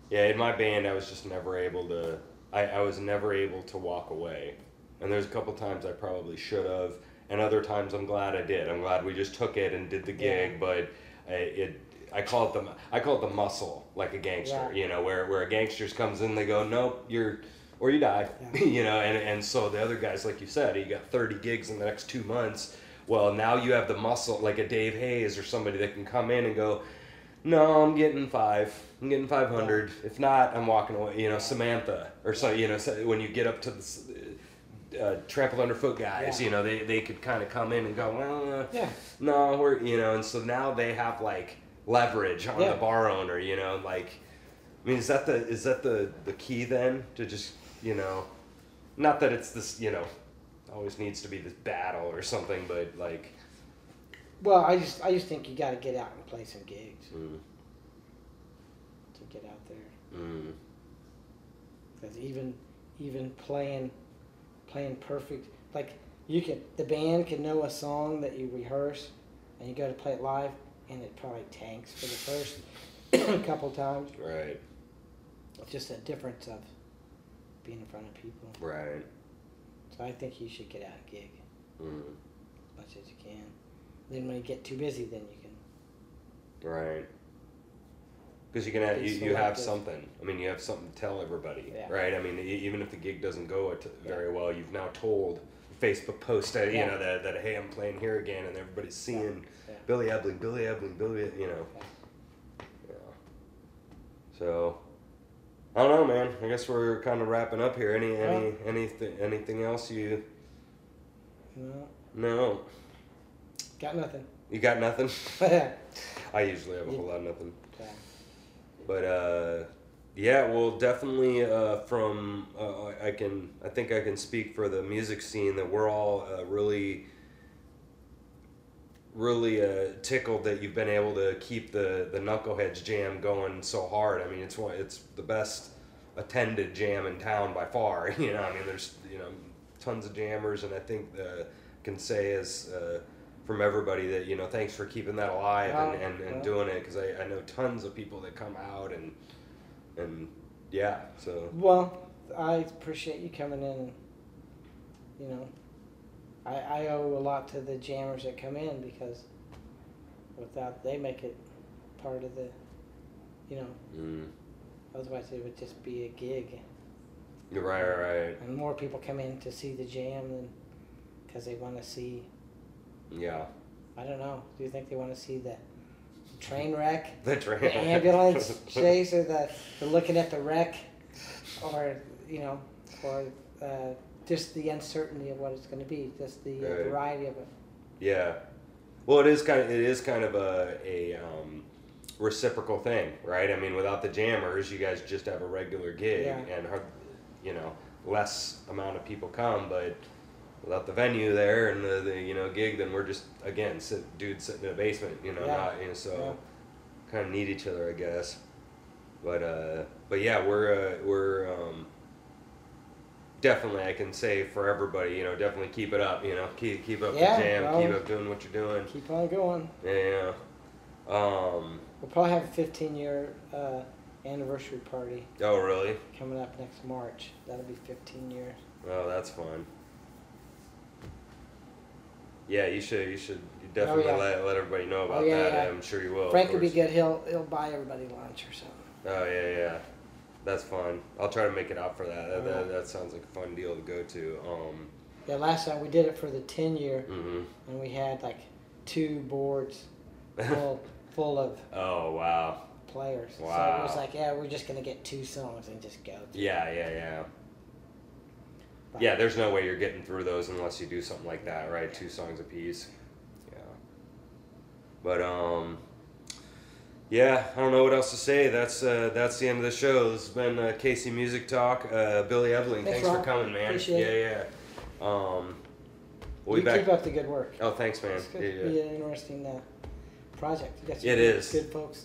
Yeah. In my band, I was just never able to. I, I was never able to walk away, and there's a couple times I probably should have, and other times I'm glad I did. I'm glad we just took it and did the gig, Yeah. but I, it. I call it the I call it the muscle, like a gangster. Yeah. You know, where where a gangster comes in, they go, nope, you're, or you die. Yeah. [LAUGHS] you know, and and so the other guys, like you said, you got 30 gigs in the next two months. Well, now you have the muscle, like a Dave Hayes or somebody that can come in and go, No, I'm getting five. I'm getting five hundred. If not, I'm walking away. You know, Samantha or so. You know, so when you get up to the uh, trampled underfoot guys, Yeah. you know, they, they could kind of come in and go, well, uh, Yeah. no, we're you know, and so now they have like leverage on Yeah. the bar owner. You know, like, I mean, is that the is that the the key then to just you know, not that it's this you know, always needs to be this battle or something, but like, Well, I just I just think you got to get out and play some gigs mm, to get out there. mm, Because even even playing playing perfect, like you can the band can know a song that you rehearse, and you go to play it live, and it probably tanks for the first [COUGHS] couple times. right, It's just a difference of being in front of people. right, So I think you should get out and gig mm, as much as you can. Then when you get too busy, then you can. right. Because you can have, you, you have something. I mean, you have something to tell everybody, Yeah. right? I mean, even if the gig doesn't go at- Yeah. very well, you've now told Facebook post that you Yeah. know that, that hey, I'm playing here again, and everybody's seeing Yeah. Billy Ebeling, Billy Ebeling, Billy, you know. Yeah. So, I don't know, man. I guess we're kind of wrapping up here. Any any anything anything else you? No, No, got nothing. you got nothing. [LAUGHS] I usually have a whole lot of nothing. But uh, yeah, well, definitely uh, from uh, I- can I think I can speak for the music scene that we're all uh, really really uh, tickled that you've been able to keep the the Knuckleheads jam going so hard. I mean, it's one it's the best attended jam in town by far. [LAUGHS] You know, I mean, there's you know tons of jammers, and I think uh, can say is uh, from everybody that you know thanks for keeping that alive and, Oh, and, and doing it because I, I know tons of people that come out and and yeah so Well, I appreciate you coming in. You know, I, I owe a lot to the jammers that come in because without they make it part of the, you know, mm, otherwise it would just be a gig. right right right And more people come in to see the jam than because they want to see. yeah I don't know. Do you think they want to see the train wreck, [LAUGHS] the, train. the ambulance [LAUGHS] chase, or the, the looking at the wreck, or you know, or uh, just the uncertainty of what it's going to be, just the uh, Right. variety of it. Yeah. Well, it is kind of it is kind of a a um, reciprocal thing, right? I mean, without the jammers, you guys just have a regular gig, Yeah. and you know less amount of people come, but without the venue there and the, the you know gig, then we're just again sit, dudes sitting in a basement, you know, Yeah. not you know, so Yeah. kind of need each other, I guess. But uh, but yeah, we're uh, we're um, definitely I can say for everybody, you know, definitely keep it up, you know, keep keep up Yeah, the jam, well- keep up doing what you're doing. Keep on going. Yeah. Um. We'll probably have a 15 year uh, anniversary party Oh, really? coming up next March. That'll be 15 years. Oh, that's fun. Yeah, you should. You should you definitely yeah. let, let everybody know about Oh, yeah, that. yeah. I'm sure you will. Frank will be good. He'll he'll buy everybody lunch or something. Oh yeah, yeah. That's fun. I'll try to make it out for that. That, that, that sounds like a fun deal to go to. Um. Yeah, last time we did it for the 10 year, hmm and we had like two boards full [LAUGHS] full of Oh wow. players. Wow. So it was like, yeah, we're just gonna get two songs and just go. Yeah, yeah, yeah. But- Yeah, there's no way you're getting through those unless you do something like that, right? Two songs a piece. Yeah. But um yeah, I don't know what else to say. That's uh, that's the end of the show. This has been uh, Casey Music Talk. Uh, Billy Ebeling, Thanks, thanks, for coming, man. Appreciate yeah, yeah. Um, we'll you be back. keep up the good work. Oh, thanks, man. It's Yeah, yeah. be an interesting uh, project. You got some It good, is. good folks.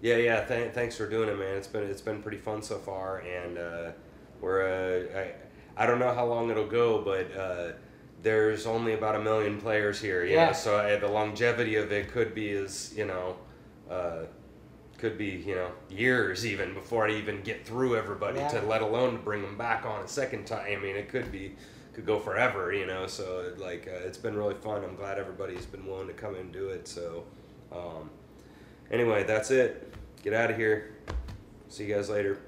Yeah, yeah. Th- thanks for doing it, man. It's been it's been pretty fun so far, and uh, we're uh, I I don't know how long it'll go, but uh, there's only about a million players here. Yeah. know, so uh, the longevity of it could be as you know. Uh, could be you know years even before I even get through everybody Yeah. to let alone to bring them back on a second time. I mean, it could be could go forever, you know. So like uh, it's been really fun. I'm glad everybody's been willing to come and do it. So um, anyway, that's it. Get out of here. See you guys later.